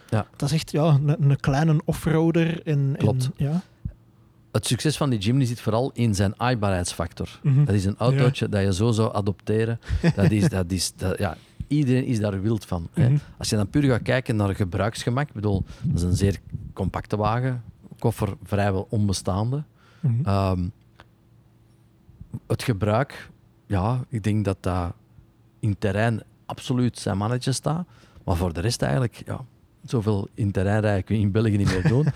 ja. dat is echt ja, een, een kleine offroader. En, Klopt. En, ja. Het succes van die Jimny zit vooral in zijn aaibaarheidsfactor. Mm -hmm. Dat is een autootje ja. dat je zo zou adopteren. Dat is, dat is, dat, ja, iedereen is daar wild van. Mhm. Hè. Mm -hmm. Als je dan puur gaat kijken naar gebruiksgemak, ik bedoel, dat is een zeer compacte wagen, koffer vrijwel onbestaande. Mhm. Mm -hmm. um, het gebruik, ja, ik denk dat dat in terrein absoluut zijn mannetje staat. Maar voor de rest eigenlijk, ja, zoveel in terrein rijden kun je in België niet meer doen.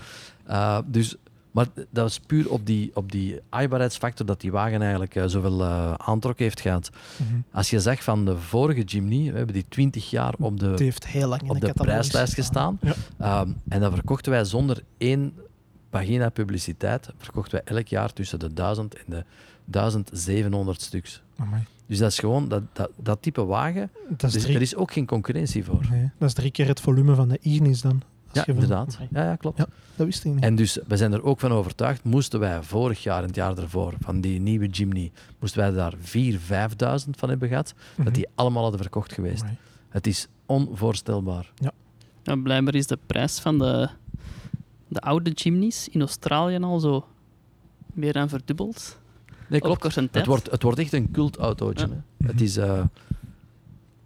uh, dus Maar dat is puur op die, op die aaibaarheidsfactor dat die wagen eigenlijk eh, zoveel aantrok heeft gehad. Mhm. Als je zegt van de vorige Jimny, we hebben die 20 jaar op de, Die heeft heel lang op de prijslijst gestaan. Ja. Ehm, en dan verkochten wij zonder één pagina publiciteit, verkochten wij elk jaar tussen de 1000 en de 1700 stuks. Amai. Dus dat is gewoon dat, dat, dat type wagen. Dat is, Dus drie, er is ook geen concurrentie voor. nee, dat is drie keer het volume van de Ignis dan. Ja, inderdaad. Ja, ja klopt. Ja. Dat wist ik niet. En dus we zijn er ook van overtuigd, moesten wij vorig jaar en het jaar ervoor van die nieuwe Jimny, moesten wij daar 4.000, 5.000 van hebben gehad, Mhm. dat die allemaal hadden verkocht geweest. Amai. Het is onvoorstelbaar. Ja, blijkbaar is de prijs van de, de oude Jimny's in Australië al zo meer dan verdubbeld. Nee, Op klopt. Het wordt, het wordt echt een cultautootje. Ja. Het is... eh,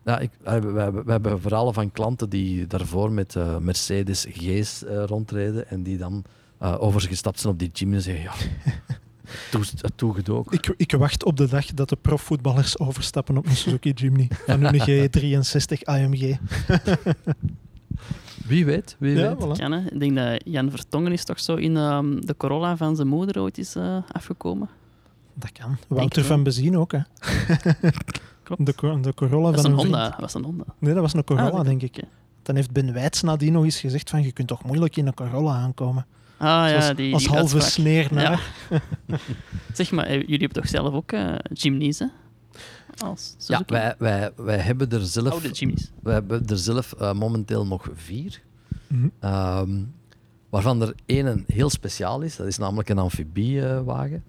ja, ik, we, we, we hebben verhalen van klanten die daarvoor met eh, Mercedes G's eh, rondreden en die dan eh, overgestapt zijn op die Jimny en zeggen, ja, toe- toegedoken. Ik, ik wacht op de dag dat de profvoetballers overstappen op een Suzuki Jimny. Van hun G63 AMG. Wie weet, wie Ja, weet. voilà. Kan, hè? Ik denk dat Jan Vertongen is toch zo in ehm, de Corolla van zijn moeder ooit is eh, afgekomen. Dat kan. Wouter van Bezien ook, hè. Klopt. De, de Corolla Dat van een vriend. Honda. Dat was een Honda. Nee, dat was een Corolla, Ah, denk ik. Dan heeft Ben Wijts nadien nog eens gezegd van je kunt toch moeilijk in een Corolla aankomen. Ah ja, Zoals- die, als die halve uitspraak. sneer naar. Zeg maar, eh, jullie hebben toch zelf ook eh Jimny's, hè? Als Ja, wij, wij, wij hebben er zelf, Oude Jimny's. wij hebben er zelf eh, momenteel nog vier. Mhm. Ehm, waarvan er één een heel speciaal is. Dat is namelijk een amfibiewagen.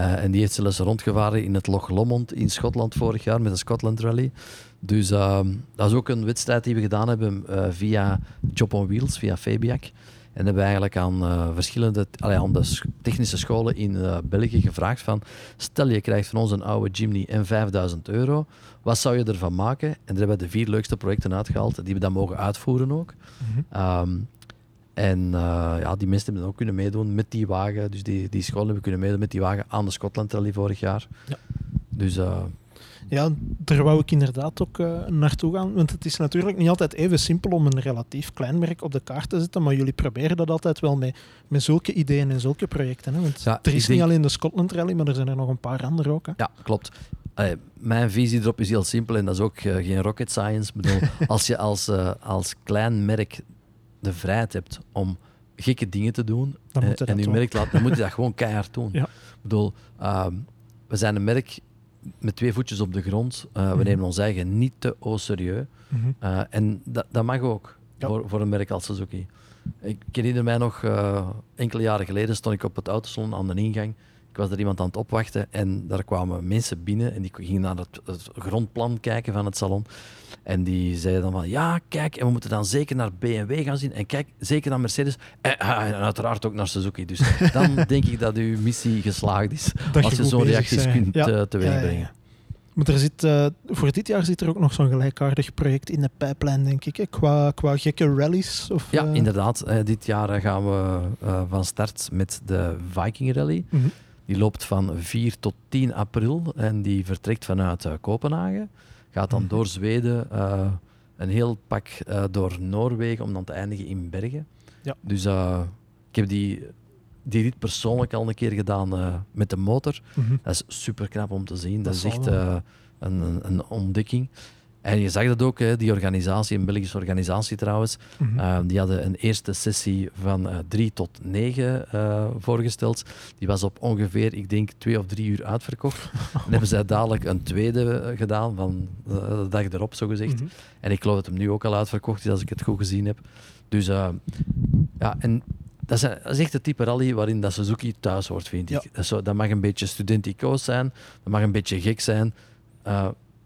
Eh, en die heeft zelfs rondgevaren in het Loch Lomond in Schotland vorig jaar met de Scotland Rally. Dus ehm, dat is ook een wedstrijd die we gedaan hebben eh, via Job on Wheels, via Fabiac. En hebben we eigenlijk aan eh, verschillende allee, aan de sch- technische scholen in België gevraagd van stel je krijgt van ons een oude Jimny en 5000 euro, wat zou je ervan maken? En daar hebben we de vier leukste projecten uitgehaald die we dan mogen uitvoeren ook. Mhm. Ehm, en eh, ja, die mensen hebben dan ook kunnen meedoen met die wagen. Dus die, die scholen hebben kunnen meedoen met die wagen aan de Scotland Rally vorig jaar. Ja. Dus eh, Ja, daar wou ik inderdaad ook eh, naartoe gaan. Want het is natuurlijk niet altijd even simpel om een relatief klein merk op de kaart te zetten. Maar jullie proberen dat altijd wel met, met zulke ideeën en zulke projecten. Hè? Want Ja, er is denk- niet alleen de Scotland Rally, maar er zijn er nog een paar andere ook. Hè? ja, klopt. Allee, mijn visie erop is heel simpel en dat is ook geen rocket science. Ik bedoel, als je als, eh, als klein merk de vrijheid hebt om gekke dingen te doen Dan en dat je doen. merk laat, dan moet je dat gewoon keihard doen. Ja. Ik bedoel, ehm, we zijn een merk met twee voetjes op de grond. Eh, we Mhm. nemen ons eigen niet te au serieus. Mhm. Eh, en dat, dat mag ook Ja. voor, voor een merk als Suzuki. Ik herinner mij nog, eh, enkele jaren geleden stond ik op het autosalon aan de ingang. Was er iemand aan het opwachten en daar kwamen mensen binnen en die gingen naar het, het grondplan kijken van het salon. En die zeiden dan van, ja, kijk, en we moeten dan zeker naar BMW gaan zien en kijk, zeker naar Mercedes en, ah, en uiteraard ook naar Suzuki. Dus dan denk ik dat uw missie geslaagd is, Dat als je zo'n reacties kunt Ja. eh, teweegbrengen. Maar er zit, eh, voor dit jaar zit er ook nog zo'n gelijkaardig project in de pijplijn, denk ik. Hè? Qua, qua gekke rallies. Of, Ja, eh, inderdaad. Dit jaar gaan we van start met de Viking Rally. mhm. Die loopt van 4 tot 10 april en die vertrekt vanuit eh, Kopenhagen. Gaat dan Mhm. door Zweden, eh, een heel pak eh, door Noorwegen om dan te eindigen in Bergen. Ja. Dus ik heb die, die rit persoonlijk al een keer gedaan met de motor. Mhm. Dat is super knap om te zien. Dat, Dat is echt een, een ontdekking. En je zag dat ook, hè, die organisatie, een Belgische organisatie trouwens. Mhm. Uh, die hadden een eerste sessie van uh, drie tot negen uh, voorgesteld. Die was op ongeveer, ik denk, twee of drie uur uitverkocht. Dan hebben zij dadelijk een tweede gedaan, van de dag erop zo gezegd. Mhm. En ik geloof dat hem nu ook al uitverkocht is, als ik het goed gezien heb. Dus ja, en dat is, echt het type rally waarin dat Suzuki thuis hoort, vind ik. Dat, is zo, dat mag een beetje studenticoos zijn, dat mag een beetje gek zijn.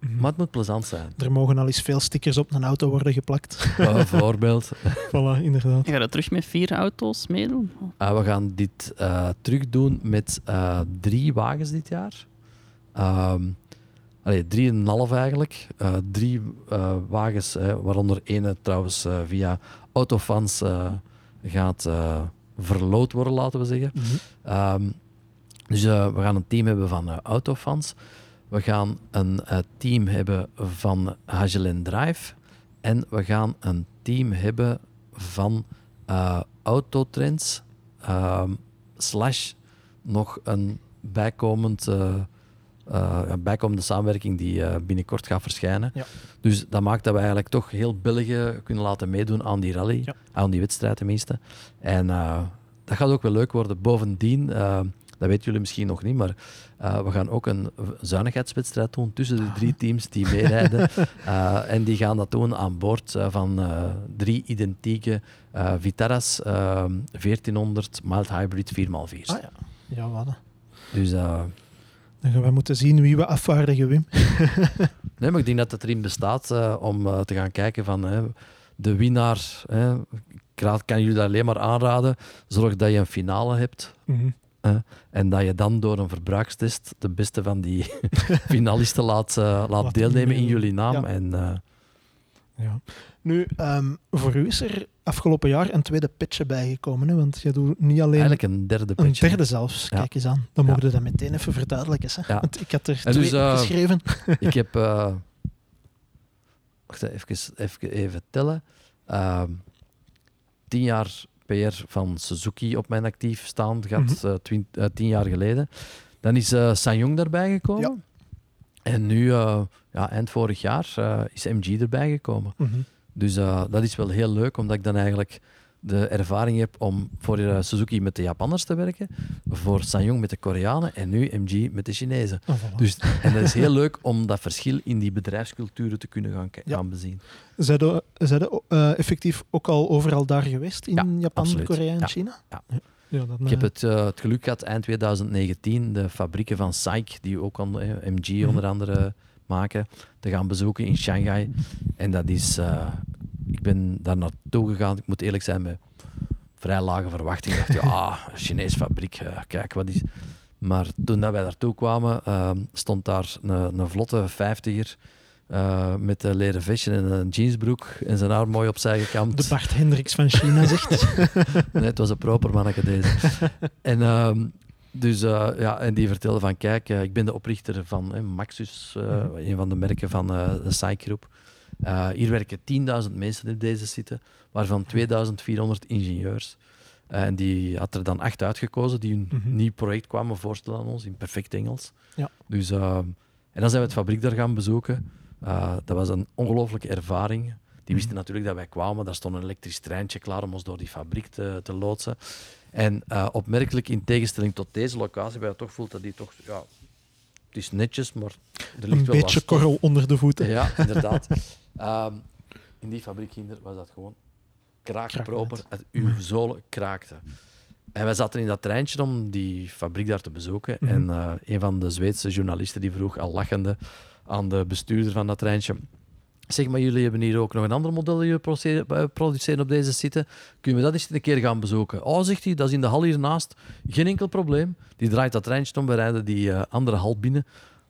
Mhm. maar het moet plezant zijn. Er mogen al eens veel stickers op een auto worden geplakt. Bijvoorbeeld. voilà, inderdaad. Ga je terug met vier auto's meedoen? Uh, we gaan dit uh, terug doen met uh, drie wagens dit jaar. Um, allee, drieënhalf eigenlijk. Uh, drie wagens, hè, waaronder ene trouwens via Autofans gaat verloot worden, laten we zeggen. Mhm. Um, dus we gaan een team hebben van Autofans. We gaan een team hebben van Hagelin Drive. En we gaan een team hebben van uh, Autotrends uh, slash nog een bijkomend, een bijkomende samenwerking die binnenkort gaat verschijnen. Ja. Dus dat maakt dat we eigenlijk toch heel België kunnen laten meedoen aan die rally, Ja. aan die wedstrijd tenminste. En dat gaat ook wel leuk worden. Bovendien dat weten jullie misschien nog niet, maar uh, we gaan ook een zuinigheidswedstrijd doen tussen de drie teams die meerijden. Uh, en die gaan dat doen aan boord uh, van drie identieke Vitaras 1400 mild hybrid 4x4. Ah ja, ja wat. Dus... dan gaan we moeten zien wie we afvaardigen, Wim. nee, maar ik denk dat het erin bestaat om te gaan kijken van de winnaar. ik kan jullie dat alleen maar aanraden. Zorg dat je een finale hebt. Mm -hmm. Uh, en dat je dan door een verbruikstest de beste van die finalisten laat, uh, laat deelnemen in jullie naam. Ja. En, uh, ja. Nu, um, voor u is er afgelopen jaar een tweede pitje bijgekomen. Hè? Want je doet niet alleen... Eigenlijk een derde Een pitje. derde zelfs, Ja. kijk eens aan. Dan mogen we dat meteen even verduidelijken. Hè? Want ik had er En twee dus, uh, opgeschreven. Ik heb... eh, wacht even, even, even tellen. Ehm, tien jaar PR van Suzuki op mijn actief staan gehad, Mhm. eh, eh, tien jaar geleden. Dan is eh Sanyong daarbij gekomen. Ja. En nu, ja, eind vorig jaar, is MG erbij gekomen. Mhm. Dus dat is wel heel leuk, omdat ik dan eigenlijk de ervaring heb om voor eh, Suzuki met de Japanners te werken, voor Sanyong met de Koreanen en nu MG met de Chinezen. Oh, voilà. Dus, en dat is heel leuk om dat verschil in die bedrijfsculturen te kunnen gaan, Ja. gaan bezien. Zijn de, zijn de eh, effectief ook al overal daar geweest? In Ja, Japan, absoluut. Korea en Ja. China? Ja. ja dan, Ik heb eh, het, het geluk gehad eind 2019 de fabrieken van SAIC, die ook al, eh, MG Mhm. onder andere maken, te gaan bezoeken in Shanghai. En dat is, ik ben daar naartoe gegaan, ik moet eerlijk zijn, met vrij lage verwachtingen. Ik dacht, ja, Chinees fabriek, eh, kijk wat is. Maar toen dat wij daartoe kwamen, eh, stond daar een, een vlotte vijftiger eh met een leren vestje en een jeansbroek en zijn haar mooi opzij gekamd. de Bart Hendricks van China zegt. Nee, het was een proper manneke deze. en, ehm, dus, eh, ja, en die vertelde van, kijk, ik ben de oprichter van Maxus, Mhm. een van de merken van de SAIC groep. Eh, hier werken 10.000 mensen in deze zitten, waarvan 2400 ingenieurs. Eh, en die had er dan acht uitgekozen die een Mhm. nieuw project kwamen voorstellen aan ons in perfect Engels. Ja. Dus, ehm, en dan zijn we het fabriek daar gaan bezoeken. Eh, dat was een ongelooflijke ervaring. Die wisten natuurlijk dat wij kwamen. Daar stond een elektrisch treintje klaar om ons door die fabriek te, te loodsen. En opmerkelijk, in tegenstelling tot deze locatie, waar je toch voelt dat die toch... Ja, het is netjes, maar er ligt Een wel wat beetje korrel onder de voeten. Ja, inderdaad. Ehm, in die fabriek Ginder was dat gewoon kraakproper. Het, uw zolen kraakte. En wij zaten in dat treintje om die fabriek daar te bezoeken. Mhm. En eh, een van de Zweedse journalisten die vroeg al lachende aan de bestuurder van dat treintje. Zeg maar, jullie hebben hier ook nog een ander model dat jullie proce- eh, produceren op deze site. Kunnen we dat eens een keer gaan bezoeken? Oh, zegt hij, dat is in de hal hiernaast. Geen enkel probleem. Die draait dat treintje om, we rijden die eh, andere hal binnen.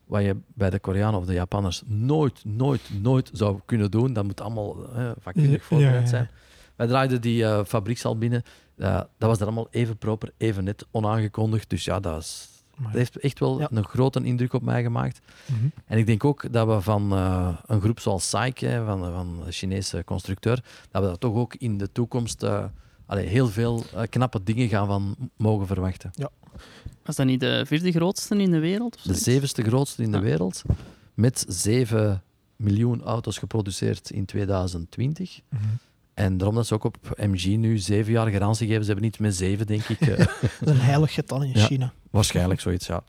Wat je bij de Koreanen of de Japanners nooit, nooit, nooit zou kunnen doen. Dat moet allemaal eh, vakkundig voorbereid ja, ja. zijn. Wij draaiden die eh fabriekshal binnen. Eh, dat was er allemaal even proper, even net, onaangekondigd. Dus ja, dat, is, dat heeft echt wel Ja. een grote indruk op mij gemaakt. Mhm. En ik denk ook dat we van eh, een groep zoals SAIC, hè, van, van de Chinese constructeur, dat we daar toch ook in de toekomst allee, heel veel eh, knappe dingen gaan van mogen verwachten. Was dat niet de vierde grootste in de wereld? Of De zevende grootste in de Ja. wereld, met 7 miljoen auto's geproduceerd in 2020. Mhm. En daarom dat ze ook op MG nu zeven jaar garantie geven. Ze hebben niet met zeven, denk ik. eh, Dat is een heilig getal in Ja. China. waarschijnlijk zoiets, ja.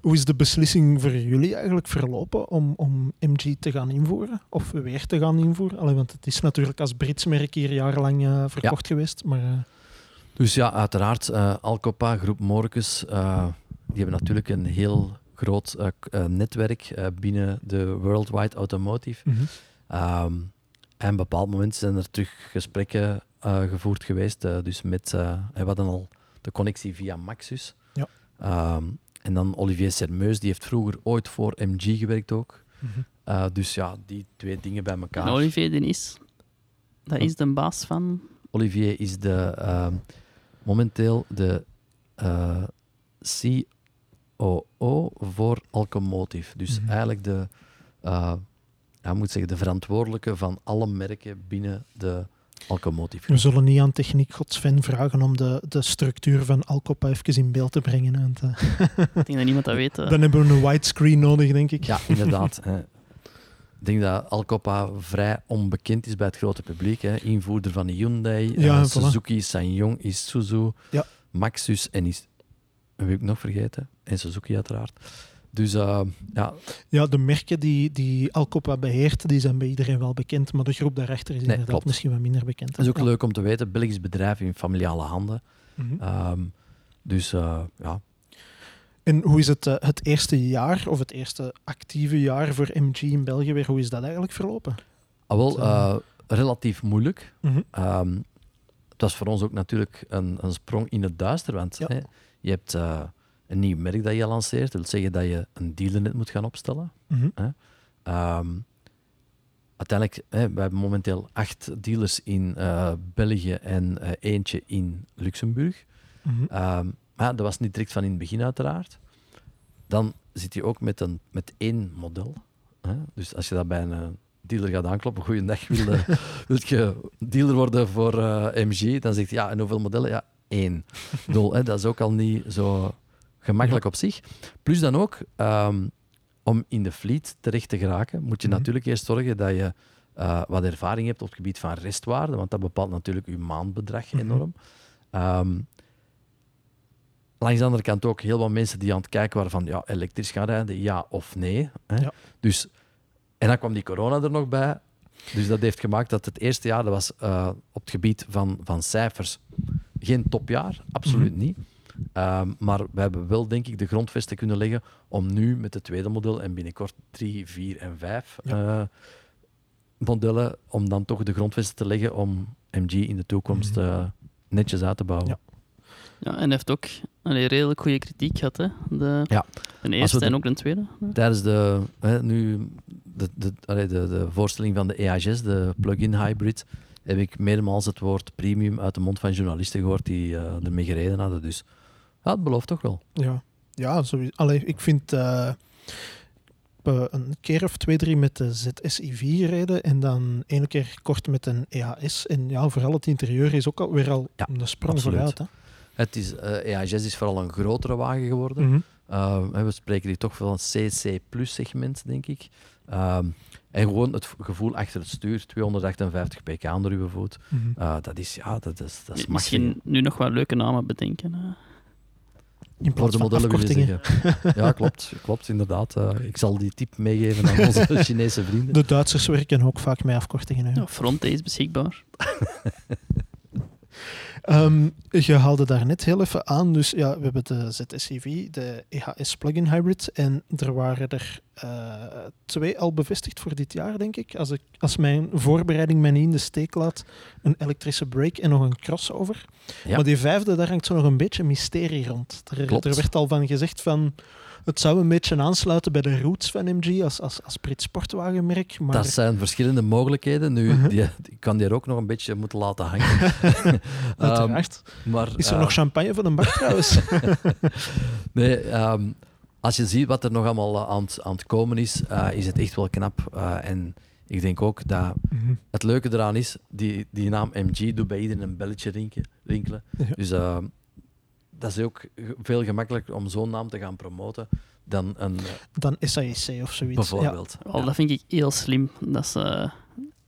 Hoe is de beslissing voor jullie eigenlijk verlopen om, om MG te gaan invoeren? Of weer te gaan invoeren? Allee, want het is natuurlijk als Brits merk hier jarenlang eh, verkocht geweest. Maar eh, Dus ja, uiteraard, eh, Alcopa, Groep Morcus, die hebben natuurlijk een heel groot netwerk binnen de Worldwide Automotive. Ehm, en op een bepaald moment zijn er terug gesprekken eh, gevoerd geweest. eh, dus met, eh, we hadden al de connectie via Maxus. Ja. Ehm, en dan Olivier Sermeus, die heeft vroeger ooit voor MG gewerkt ook. Mhm. Eh, dus ja, die twee dingen bij En elkaar. Olivier Denis, dat is de baas van... Olivier is de, ehm, momenteel de eh, COO voor Alcomotive. Dus Mhm. eigenlijk de, ja, moet zeggen, de verantwoordelijke van alle merken binnen de Alcomotive. We zullen niet aan Techniek God Sven vragen om de, de structuur van Alcopa even in beeld te brengen. Want, eh, Ik denk dat niemand dat weet. eh. dan hebben we een widescreen nodig, denk ik. Ja, inderdaad. hè. Ik denk dat Alcopa vrij onbekend is bij het grote publiek. Hè. Invoerder van Hyundai, Ja, eh, voilà. Suzuki, Sanyong, Isuzu, Ja. Maxus en is... Heb ik nog vergeten? En Suzuki uiteraard. Dus eh, ja, Ja, de merken die, die Alcopa beheert, die zijn bij iedereen wel bekend, maar de groep daarachter is Nee, inderdaad klopt. misschien wat minder bekend. het is ook Ja. leuk om te weten. Belgisch bedrijf in familiale handen. Mhm. Ehm, dus eh, ja, En hoe is het eh, het eerste jaar, of het eerste actieve jaar voor MG in België weer, hoe is dat eigenlijk verlopen? Ah, wel, relatief moeilijk. Mhm. Ehm, het was voor ons ook natuurlijk een, een sprong in het duister, want Ja. hè, je hebt een nieuw merk dat je lanceert. Dat wil zeggen dat je een dealernet moet gaan opstellen. Mhm. Ehm, uiteindelijk, hè, we hebben momenteel acht dealers in eh, België en eh, eentje in Luxemburg. Maar ja, dat was niet direct van in het begin uiteraard. Dan zit je ook met, een, met één model. Hè? Dus als je dat bij een eh, dealer gaat aankloppen, goeiedag, wil, je- wilt je dealer worden voor eh, MG? Dan zegt hij, ja, en hoeveel modellen? Ja, één. Ik bedoel, hè, dat is ook al niet zo gemakkelijk op zich. Plus dan ook, ehm, om in de fleet terecht te geraken, moet je Mhm. natuurlijk eerst zorgen dat je eh, wat ervaring hebt op het gebied van restwaarde, want dat bepaalt natuurlijk je maandbedrag Mhm. enorm. Ehm, langs de andere kant ook heel wat mensen die aan het kijken waren van ja, elektrisch gaan rijden, ja of nee. Hè? Ja. Dus, en dan kwam die corona er nog bij. Dus dat heeft gemaakt dat het eerste jaar, dat was eh, op het gebied van, van cijfers, geen topjaar, absoluut niet. Ehm, maar we hebben wel, denk ik, de grondvesten kunnen leggen om nu met het tweede model en binnenkort drie, vier en vijf eh, modellen, om dan toch de grondvesten te leggen om MG in de toekomst Mhm. eh, netjes uit te bouwen. Ja. Ja, en hij heeft ook allee, redelijk goede kritiek gehad. Hè? De, Ja. de eerste de- en ook de tweede. Tijdens de, hè, nu, de, de, allee, de, de voorstelling van de EHS, de plug-in hybrid, heb ik meermaals het woord premium uit de mond van journalisten gehoord die eh, ermee gereden hadden. Dus ja, het belooft toch wel. Ja, ja sowieso. Allee, ik vind eh, ik heb, eh, een keer of twee, drie met de ZSI4 gereden en dan één keer kort met een EHS. En ja, vooral het interieur is ook alweer al Ja, een sprong absoluut. vooruit. Hè. Het is, eh EHS is vooral een grotere wagen geworden. Mhm. Uh, we spreken hier toch van een CC plus segment, denk ik. Ehm, en gewoon het gevoel achter het stuur, 258 pk onder uw voet. Uh, dat is, ja, dat is, dat is Misschien nu nog wel leuke namen bedenken. In Voor plaats de van modellen afkortingen. Ja, klopt, klopt inderdaad. Uh, ik zal die tip meegeven aan onze Chinese vrienden. De Duitsers werken ook vaak met afkortingen. Hè. Ja, Fronte is beschikbaar. Ehm, je haalde daar net heel even aan. Dus ja, we hebben de ZSEV, de EHS plug-in hybrid. En er waren er eh, twee al bevestigd voor dit jaar, denk ik. Als, ik. als mijn voorbereiding mij niet in de steek laat, een elektrische brake en nog een crossover. Ja. Maar die vijfde, daar hangt zo nog een beetje mysterie rond. Er, er werd al van gezegd van... Het zou een beetje aansluiten bij de roots van MG als, als, als Brit sportwagenmerk. Maar Dat zijn verschillende mogelijkheden. Nu, Mhm. die, ik kan die er ook nog een beetje moeten laten hangen. Uiteraard. maar, Is er eh, nog champagne van een bar trouwens? Nee, ehm, als je ziet wat er nog allemaal eh, aan, het- aan het komen is, eh, is het echt wel knap. En ik denk ook dat Mhm. het leuke eraan is, die, die naam MG doet bij iedereen een belletje rinkelen. Ja. Dus ehm, dat is ook veel gemakkelijker om zo'n naam te gaan promoten dan een eh, Dan SAEC of zoiets. Ja. bijvoorbeeld. Al, Dat vind ik heel slim dat ze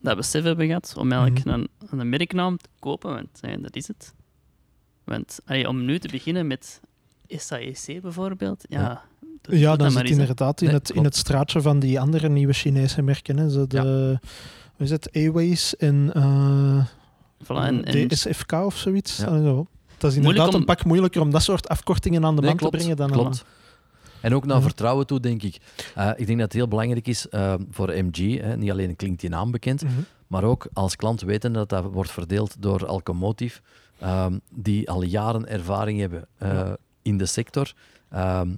dat besef hebben gehad om eigenlijk Mhm. een, een merknaam te kopen, want dat is het. Want allee, om nu te beginnen met SAEC bijvoorbeeld, ja, Ja. doe- Ja, dan zit inderdaad in, Nee, het, in het straatje van die andere nieuwe Chinese merken. Hè. Zo de, hoe is het, Airways en, eh, Voilà, en, en DSFK of zoiets. Ja. Dat is Moeilijk inderdaad om- een pak moeilijker om dat soort afkortingen aan de Nee, man klopt, te brengen dan klopt. En ook naar Ja. vertrouwen toe, denk ik. Eh, ik denk dat het heel belangrijk is eh, voor MG. Hè, niet alleen klinkt die naam bekend, Mhm. Maar ook als klant weten dat dat wordt verdeeld door Alcomotive, ehm, die al jaren ervaring hebben eh, Ja. in de sector, ehm,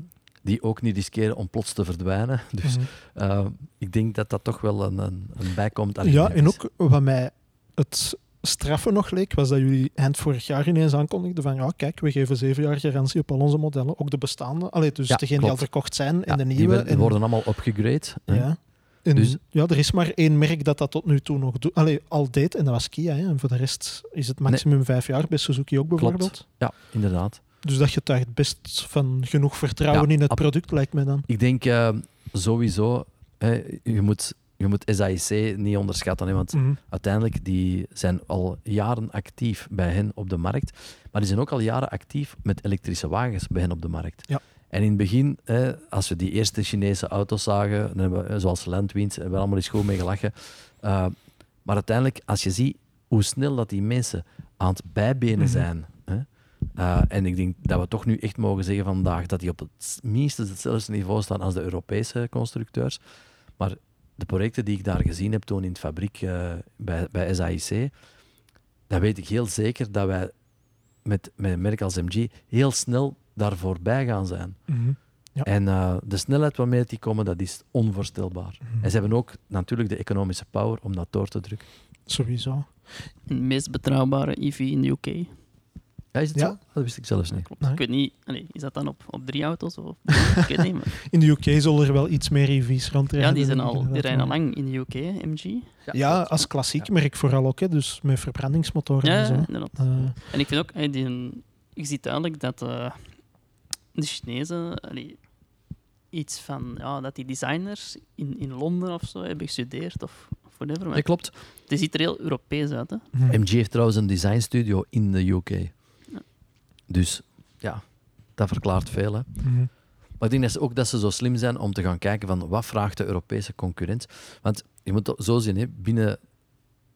die ook niet riskeren om plots te verdwijnen. Dus Mhm. eh, ik denk dat dat toch wel een, een, een bijkomend Ja, en ook wat mij het straffen nog leek, was dat jullie eind vorig jaar ineens aankondigden van ja, kijk, we geven zeven jaar garantie op al onze modellen, ook de bestaande. Allee, dus Ja, degenen die al klopt. verkocht zijn en Ja, de die nieuwe. en, worden allemaal upgegrade. hè. ja. En, Dus- ja, er is maar één merk dat dat tot nu toe nog doet. Allee, al deed, en dat was Kia. Hè. En voor de rest is het maximum vijf jaar bij Suzuki ook bijvoorbeeld. Ja, inderdaad. Dus dat getuigt best van genoeg vertrouwen Ja, in het product, lijkt mij dan. Ik denk eh, sowieso, hè, je, moet, je moet SAIC niet onderschatten, hè, want Mhm. uiteindelijk die zijn al jaren actief bij hen op de markt, maar die zijn ook al jaren actief met elektrische wagens bij hen op de markt. Ja. En in het begin, hè, als we die eerste Chinese auto's zagen, dan hebben we, zoals Landwind, hebben we allemaal eens goed mee gelachen. Uh, maar uiteindelijk, als je ziet hoe snel dat die mensen aan het bijbenen Mhm. zijn, hè, uh, en ik denk dat we toch nu echt mogen zeggen vandaag dat die op het minstens hetzelfde niveau staan als de Europese constructeurs. Maar de projecten die ik daar gezien heb toen in de fabriek uh, bij, bij SAIC, dan weet ik heel zeker dat wij met, met een merk als MG heel snel daar voorbij gaan zijn. Mhm. Ja. En uh, de snelheid waarmee die komen, dat is onvoorstelbaar. Mhm. En ze hebben ook natuurlijk de economische power om dat door te drukken. Sowieso. De meest betrouwbare EV in de UK. Ja, is het Ja. zo? Dat wist ik zelfs niet. Klopt. Nee. Ik weet niet, allee, is dat dan op, op drie auto's? Of, ik weet niet, maar, In de UK zullen er wel iets meer EV's rondrijden. ja, die, zijn al, die rijden al lang in de UK, MG. Ja, als klassiek merk vooral ook, hè, dus met verbrandingsmotoren Ja, en zo. inderdaad. Eh, En ik vind ook, hey, die, je ziet duidelijk dat eh, de Chinezen allee, iets van, ja, dat die designers in, in Londen of zo hebben gestudeerd of, whatever. Maar klopt. het ziet er heel Europees uit. Hè. MG heeft trouwens een designstudio in de UK. Dus ja, dat verklaart veel. Hè. Mhm. Maar ik denk dat ze ook dat ze zo slim zijn om te gaan kijken van wat vraagt de Europese concurrent. Want je moet het zo zien, hè, binnen,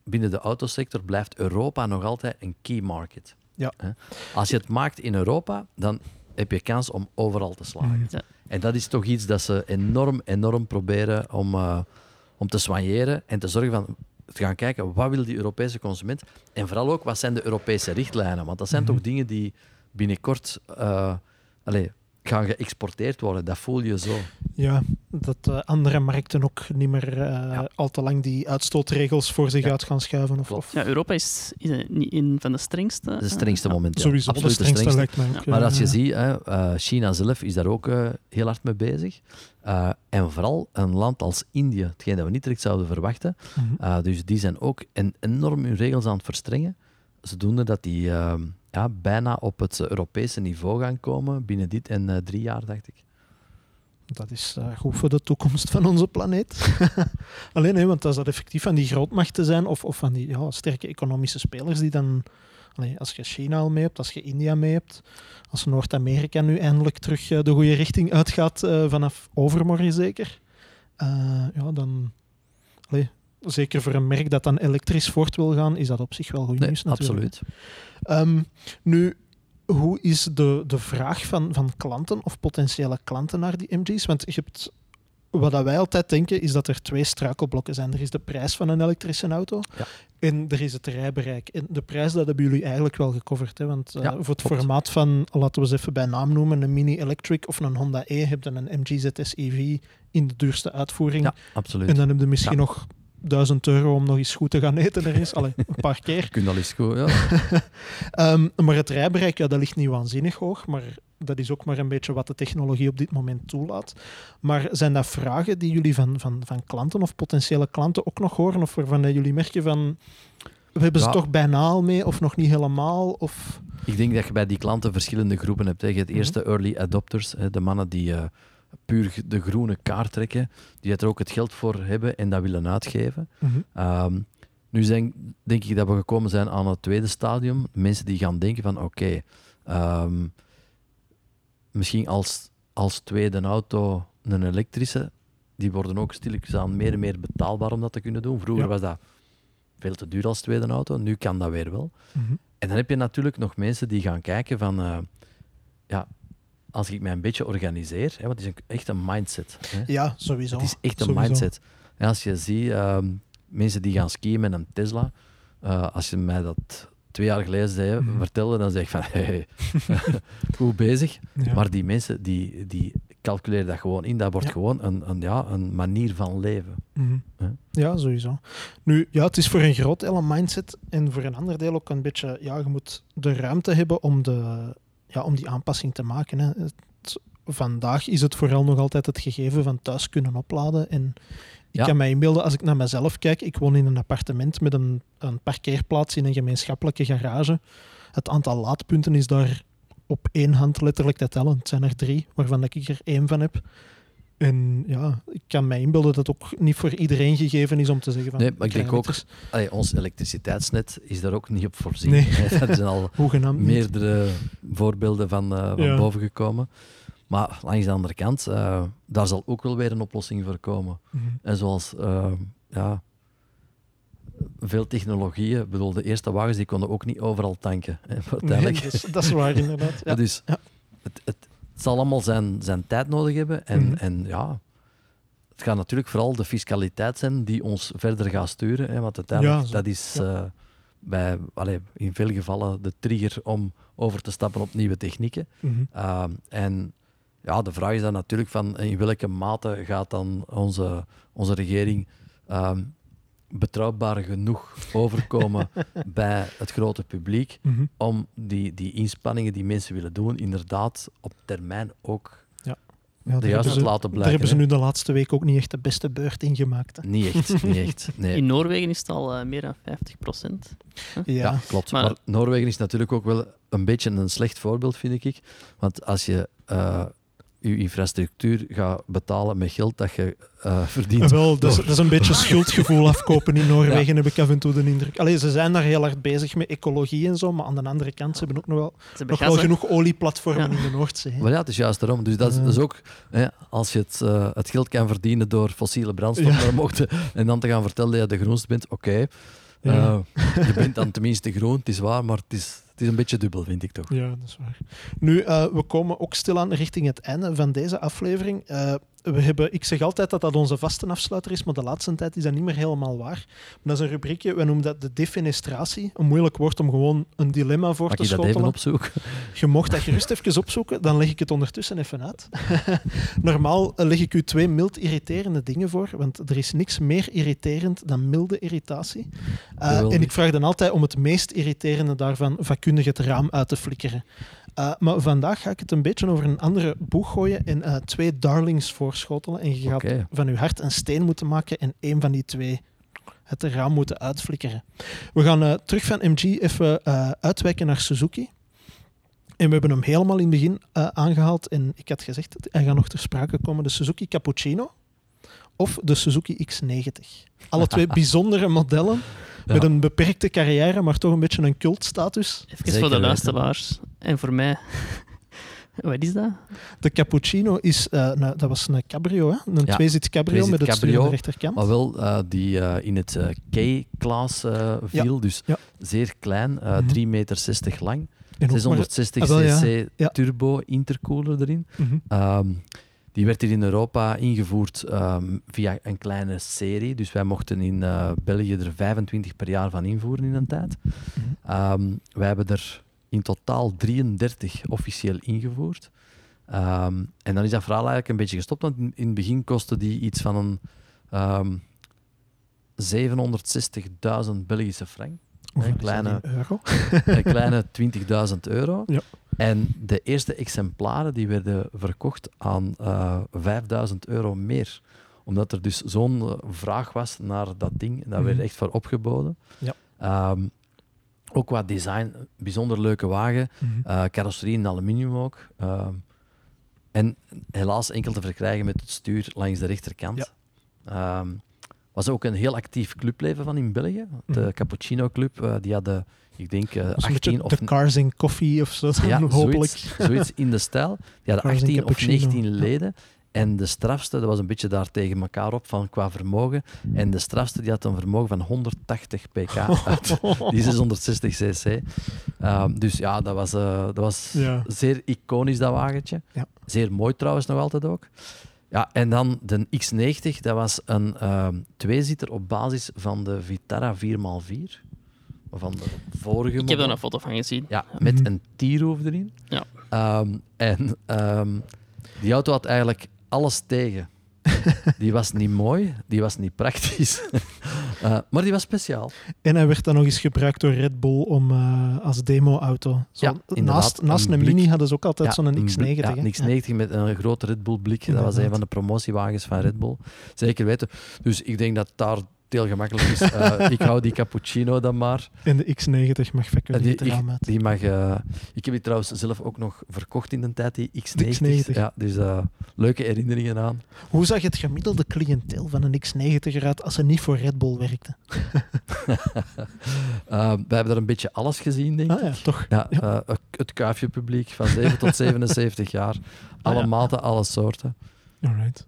binnen de autosector blijft Europa nog altijd een key market. Ja. Hè. Als je het maakt in Europa, dan heb je kans om overal te slagen. Mhm. Ja. En dat is toch iets dat ze enorm, enorm proberen om, eh, om te soigneren en te zorgen van te gaan kijken wat wil die Europese consument en vooral ook wat zijn de Europese richtlijnen. Want dat zijn Mhm. toch dingen die binnenkort eh, allee, gaan geëxporteerd worden. Dat voel je zo. Ja, dat eh, andere markten ook niet meer eh, Ja. al te lang die uitstootregels voor zich Ja. uit gaan schuiven. Of, of Ja, Europa is, is niet een van de strengste. De strengste ja. moment. Ja. sowieso Absoluut de strengste, lijkt mij ook. Maar als je ziet, hè, eh, China zelf is daar ook heel hard mee bezig. Eh, en vooral een land als India, hetgeen dat we niet direct zouden verwachten. Mhm. Uh, dus die zijn ook en enorm hun regels aan het verstrengen. Zodoende dat die uh, ja, bijna op het Europese niveau gaan komen binnen dit en uh, drie jaar, dacht ik. Dat is uh, goed voor de toekomst van onze planeet. Alleen, hè, want als dat effectief van die grootmachten zijn, of, of van die ja, sterke economische spelers die dan... Als je China al mee hebt, als je India mee hebt, als Noord-Amerika nu eindelijk terug uh, de goede richting uitgaat, vanaf overmorgen zeker, ja, dan... Allee, zeker voor een merk dat dan elektrisch voort wil gaan, is dat op zich wel goed nee, nieuws natuurlijk. Absoluut. Um, nu, hoe is de, de vraag van, van klanten of potentiële klanten naar die MG's? Want je hebt, wat wij altijd denken, is dat er twee struikelblokken zijn. Er is de prijs van een elektrische auto ja. en er is het rijbereik. En de prijs, dat hebben jullie eigenlijk wel gecoverd. Hè? Want uh, ja, voor het klopt. formaat van, laten we eens even bij naam noemen, een Mini Electric of een Honda E, heb je een MG ZS EV in de duurste uitvoering. Ja, absoluut. En dan heb je misschien nog 1000 euro om nog eens goed te gaan eten er is. Allee, een paar keer. Kun al eens goed, ja. um, maar het rijbereik, ja, dat ligt niet waanzinnig hoog, maar dat is ook maar een beetje wat de technologie op dit moment toelaat. Maar zijn dat vragen die jullie van, van, van klanten of potentiële klanten ook nog horen, of waarvan jullie merken van, we hebben ze Ja. toch bijna al mee, of nog niet helemaal? Of... Ik denk dat je bij die klanten verschillende groepen hebt. Hè. Je hebt Mhm. eerst de early adopters, hè, de mannen die uh, puur de groene kaart trekken, die er ook het geld voor hebben en dat willen uitgeven. Mhm. Um, nu zijn, denk ik dat we gekomen zijn aan het tweede stadium. Mensen die gaan denken van oké, okay, um, misschien als, als tweede auto een elektrische, die worden ook stilletjes aan meer en meer betaalbaar om dat te kunnen doen. Vroeger Ja. was dat veel te duur als tweede auto, nu kan dat weer wel. Mhm. En dan heb je natuurlijk nog mensen die gaan kijken van, uh, ja, als ik mij een beetje organiseer, hè, want het is een, echt een mindset. Hè. Ja, sowieso. Het is echt een Sowieso. mindset. En als je ziet, um, mensen die gaan skiën met een Tesla, uh, als je mij dat twee jaar geleden zei, Mhm. vertelde, dan zeg ik van, hey, goed bezig. Ja. Maar die mensen, die, die calculeren dat gewoon in. Dat wordt Ja. gewoon een, een, ja, een manier van leven. Mhm. Ja, sowieso. Nu, ja, het is voor een groot deel een mindset en voor een ander deel ook een beetje, ja, je moet de ruimte hebben om, de, ja, om die aanpassing te maken. Hè. Het- vandaag is het vooral nog altijd het gegeven van thuis kunnen opladen en, Ik Ja. kan mij inbeelden, als ik naar mezelf kijk, ik woon in een appartement met een, een parkeerplaats in een gemeenschappelijke garage. Het aantal laadpunten is daar op één hand letterlijk te tellen. Het zijn er drie, waarvan ik er één van heb. En ja, ik kan mij inbeelden dat het ook niet voor iedereen gegeven is om te zeggen van... Nee, maar ik denk ook-. Allee, ons elektriciteitsnet is daar ook niet op voorzien. Nee. hè. Er zijn al niet. meerdere voorbeelden van, eh, van Ja. boven gekomen. Maar langs de andere kant, eh, daar zal ook wel weer een oplossing voor komen. Mhm. En zoals eh, ja, veel technologieën, ik bedoel, de eerste wagens die konden ook niet overal tanken. Hè, Nee, dat, is, dat is waar, inderdaad. Ja. Dus Ja. het, het, het zal allemaal zijn, zijn tijd nodig hebben. En, Mhm. en ja, het gaat natuurlijk vooral de fiscaliteit zijn die ons verder gaat sturen. Hè, want uiteindelijk, Ja, dat is Ja. eh, bij, in veel gevallen de trigger om over te stappen op nieuwe technieken. Mhm. Ehm, en ja, de vraag is dan natuurlijk van in welke mate gaat dan onze, onze regering ehm, betrouwbaar genoeg overkomen bij het grote publiek Mhm. om die, die inspanningen die mensen willen doen, inderdaad op termijn ook Ja, daar de hebben juiste ze- te laten Daar blijken. hebben ze nu de laatste week ook niet echt de beste beurt in gemaakt. hè. Niet echt, niet echt. Nee. In Noorwegen is het al eh, meer dan 50 procent. Ja. Ja, klopt. Maar, Maar- Noorwegen is natuurlijk ook wel een beetje een slecht voorbeeld, vind ik. Want als je eh, je infrastructuur gaat betalen met geld dat je eh, verdient. Wel, dat is, dat is een beetje schuldgevoel afkopen in Noorwegen, heb ik af en toe de indruk. Allee, ze zijn daar heel hard bezig met ecologie en zo, maar aan de andere kant, ze hebben ook nog wel, nog wel genoeg olieplatformen Ja. in de Noordzee. Maar ja, het is juist daarom. Dus dat is, dat is ook, hè, als je het, eh, het geld kan verdienen door fossiele brandstof, Ja. dan mocht je- en dan te gaan vertellen dat je de groenste bent, oké. Ja. eh, je bent dan tenminste groen, het is waar, maar het is, het is een beetje dubbel, vind ik toch. Ja, dat is waar. Nu, eh, we komen ook stilaan richting het einde van deze aflevering. Eh, we hebben, ik zeg altijd dat dat onze vaste afsluiter is, maar de laatste tijd is dat niet meer helemaal waar. Maar dat is een rubriekje, we noemen dat de defenestratie. Een moeilijk woord om gewoon een dilemma voor Mag te ik dat schotelen. even opzoeken? Je mocht dat gerust even opzoeken, dan leg ik het ondertussen even uit. Normaal eh, leg ik u twee mild irriterende dingen voor, want er is niks meer irriterend dan milde irritatie. Eh, en ik vraag dan altijd om het meest irriterende daarvan vakkundig het raam uit te flikkeren. Eh, maar vandaag ga ik het een beetje over een andere boeg gooien en eh, twee darlings voorschotelen. En je gaat van je hart een steen moeten maken en één van die twee het raam moeten uitflikkeren. We gaan eh, terug van MG even uitwijken naar Suzuki. En we hebben hem helemaal in het begin eh, aangehaald. En ik had gezegd, hij gaat nog ter sprake komen. De Suzuki Cappuccino of de Suzuki X90. Alle twee bijzondere modellen. Ja. Met een beperkte carrière, maar toch een beetje een cultstatus. Even Zeker voor de luisteraars en voor mij. Wat is dat? De Cappuccino is, eh, nou, dat was een cabrio, hè? een Ja, tweezits cabrio tweezit met het stuur aan de rechterkant. Maar wel eh, die eh, in het K-class viel, dus ja. zeer klein, eh Mhm. 3,60 meter lang. En ook maar- 660 Ah, wel, cc Ja. turbo intercooler erin. Mhm. Ehm, die werd hier in Europa ingevoerd ehm, via een kleine serie. Dus wij mochten in eh, België er 25 per jaar van invoeren in een tijd. Ehm, wij hebben er in totaal 33 officieel ingevoerd. Ehm, en dan is dat verhaal eigenlijk een beetje gestopt, want in, in het begin kostte die iets van een ehm 760.000 Belgische frank. Een kleine- euro. Een kleine 20.000 euro. Ja. En de eerste exemplaren die werden verkocht aan eh 5000 euro meer. Omdat er dus zo'n eh, vraag was naar dat ding. En daar werd Mhm. echt voor opgeboden. Ja. Ehm, ook qua design, bijzonder leuke wagen. Mhm. Eh, carrosserie in aluminium ook. Ehm, en helaas enkel te verkrijgen met het stuur langs de rechterkant. Ja. Ehm, was ook een heel actief clubleven van in België. De Mhm. Cappuccino Club, die hadden, ik denk, eh, is een 18 beetje of de Cars in Coffee of zo, ja, hopelijk. Zoiets, zoiets in de stijl. Die hadden Cars and 18 of cappuccino, 19 ja. leden. En de strafste, dat was een beetje daar tegen elkaar op van qua vermogen. En de strafste die had een vermogen van 180 pk uit die 660 cc. Ehm, dus ja, dat was, eh, dat was Ja. zeer iconisch, dat wagentje. Ja. Zeer mooi trouwens nog altijd ook. Ja, en dan de X90, dat was een ehm tweezitter op basis van de Vitara 4x4. Van de vorige Ik heb daar een foto van gezien. Ja, met een T-roof erin. Ja. Ehm, en ehm, die auto had eigenlijk alles tegen. Die was niet mooi, die was niet praktisch. Uh, maar die was speciaal. En hij werd dan nog eens gebruikt door Red Bull om, uh, als demo-auto. Ja, naast naast een, een Mini hadden ze ook altijd ja, zo'n X90. Ja, een X90 met een grote Red Bull blik. Dat was een van de promotiewagens van Red Bull. Zeker weten. Dus ik denk dat daar heel gemakkelijk is. Uh, ik hou die cappuccino dan maar. En de X90 mag vacuüm die, ik, die mag, uh, Ik heb die trouwens zelf ook nog verkocht in de tijd, die X90. X90. Ja, dus uh, leuke herinneringen aan. Hoe zag het gemiddelde cliënteel van een X90 eruit als ze niet voor Red Bull werkte? we hebben daar een beetje alles gezien, denk ik. Ah, ja, toch? Ja, ja. het kuifje publiek van 7 tot 77 jaar. Alle ah, ja. maten, alle soorten. Alright.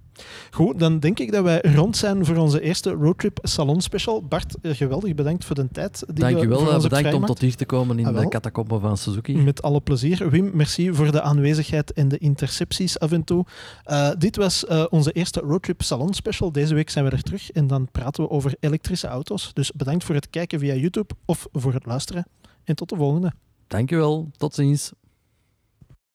Goed, dan denk ik dat wij rond zijn voor onze eerste roadtrip salon special. Bart, eh, geweldig bedankt voor de tijd. Die Dank je wel, eh, bedankt om tot hier te komen in ah, de catacomben van Suzuki. Met alle plezier. Wim, merci voor de aanwezigheid en de intercepties af en toe. Uh, dit was uh, onze eerste roadtrip salon special. Deze week zijn we er terug en dan praten we over elektrische auto's. Dus bedankt voor het kijken via YouTube of voor het luisteren. En tot de volgende. Dankjewel, tot ziens.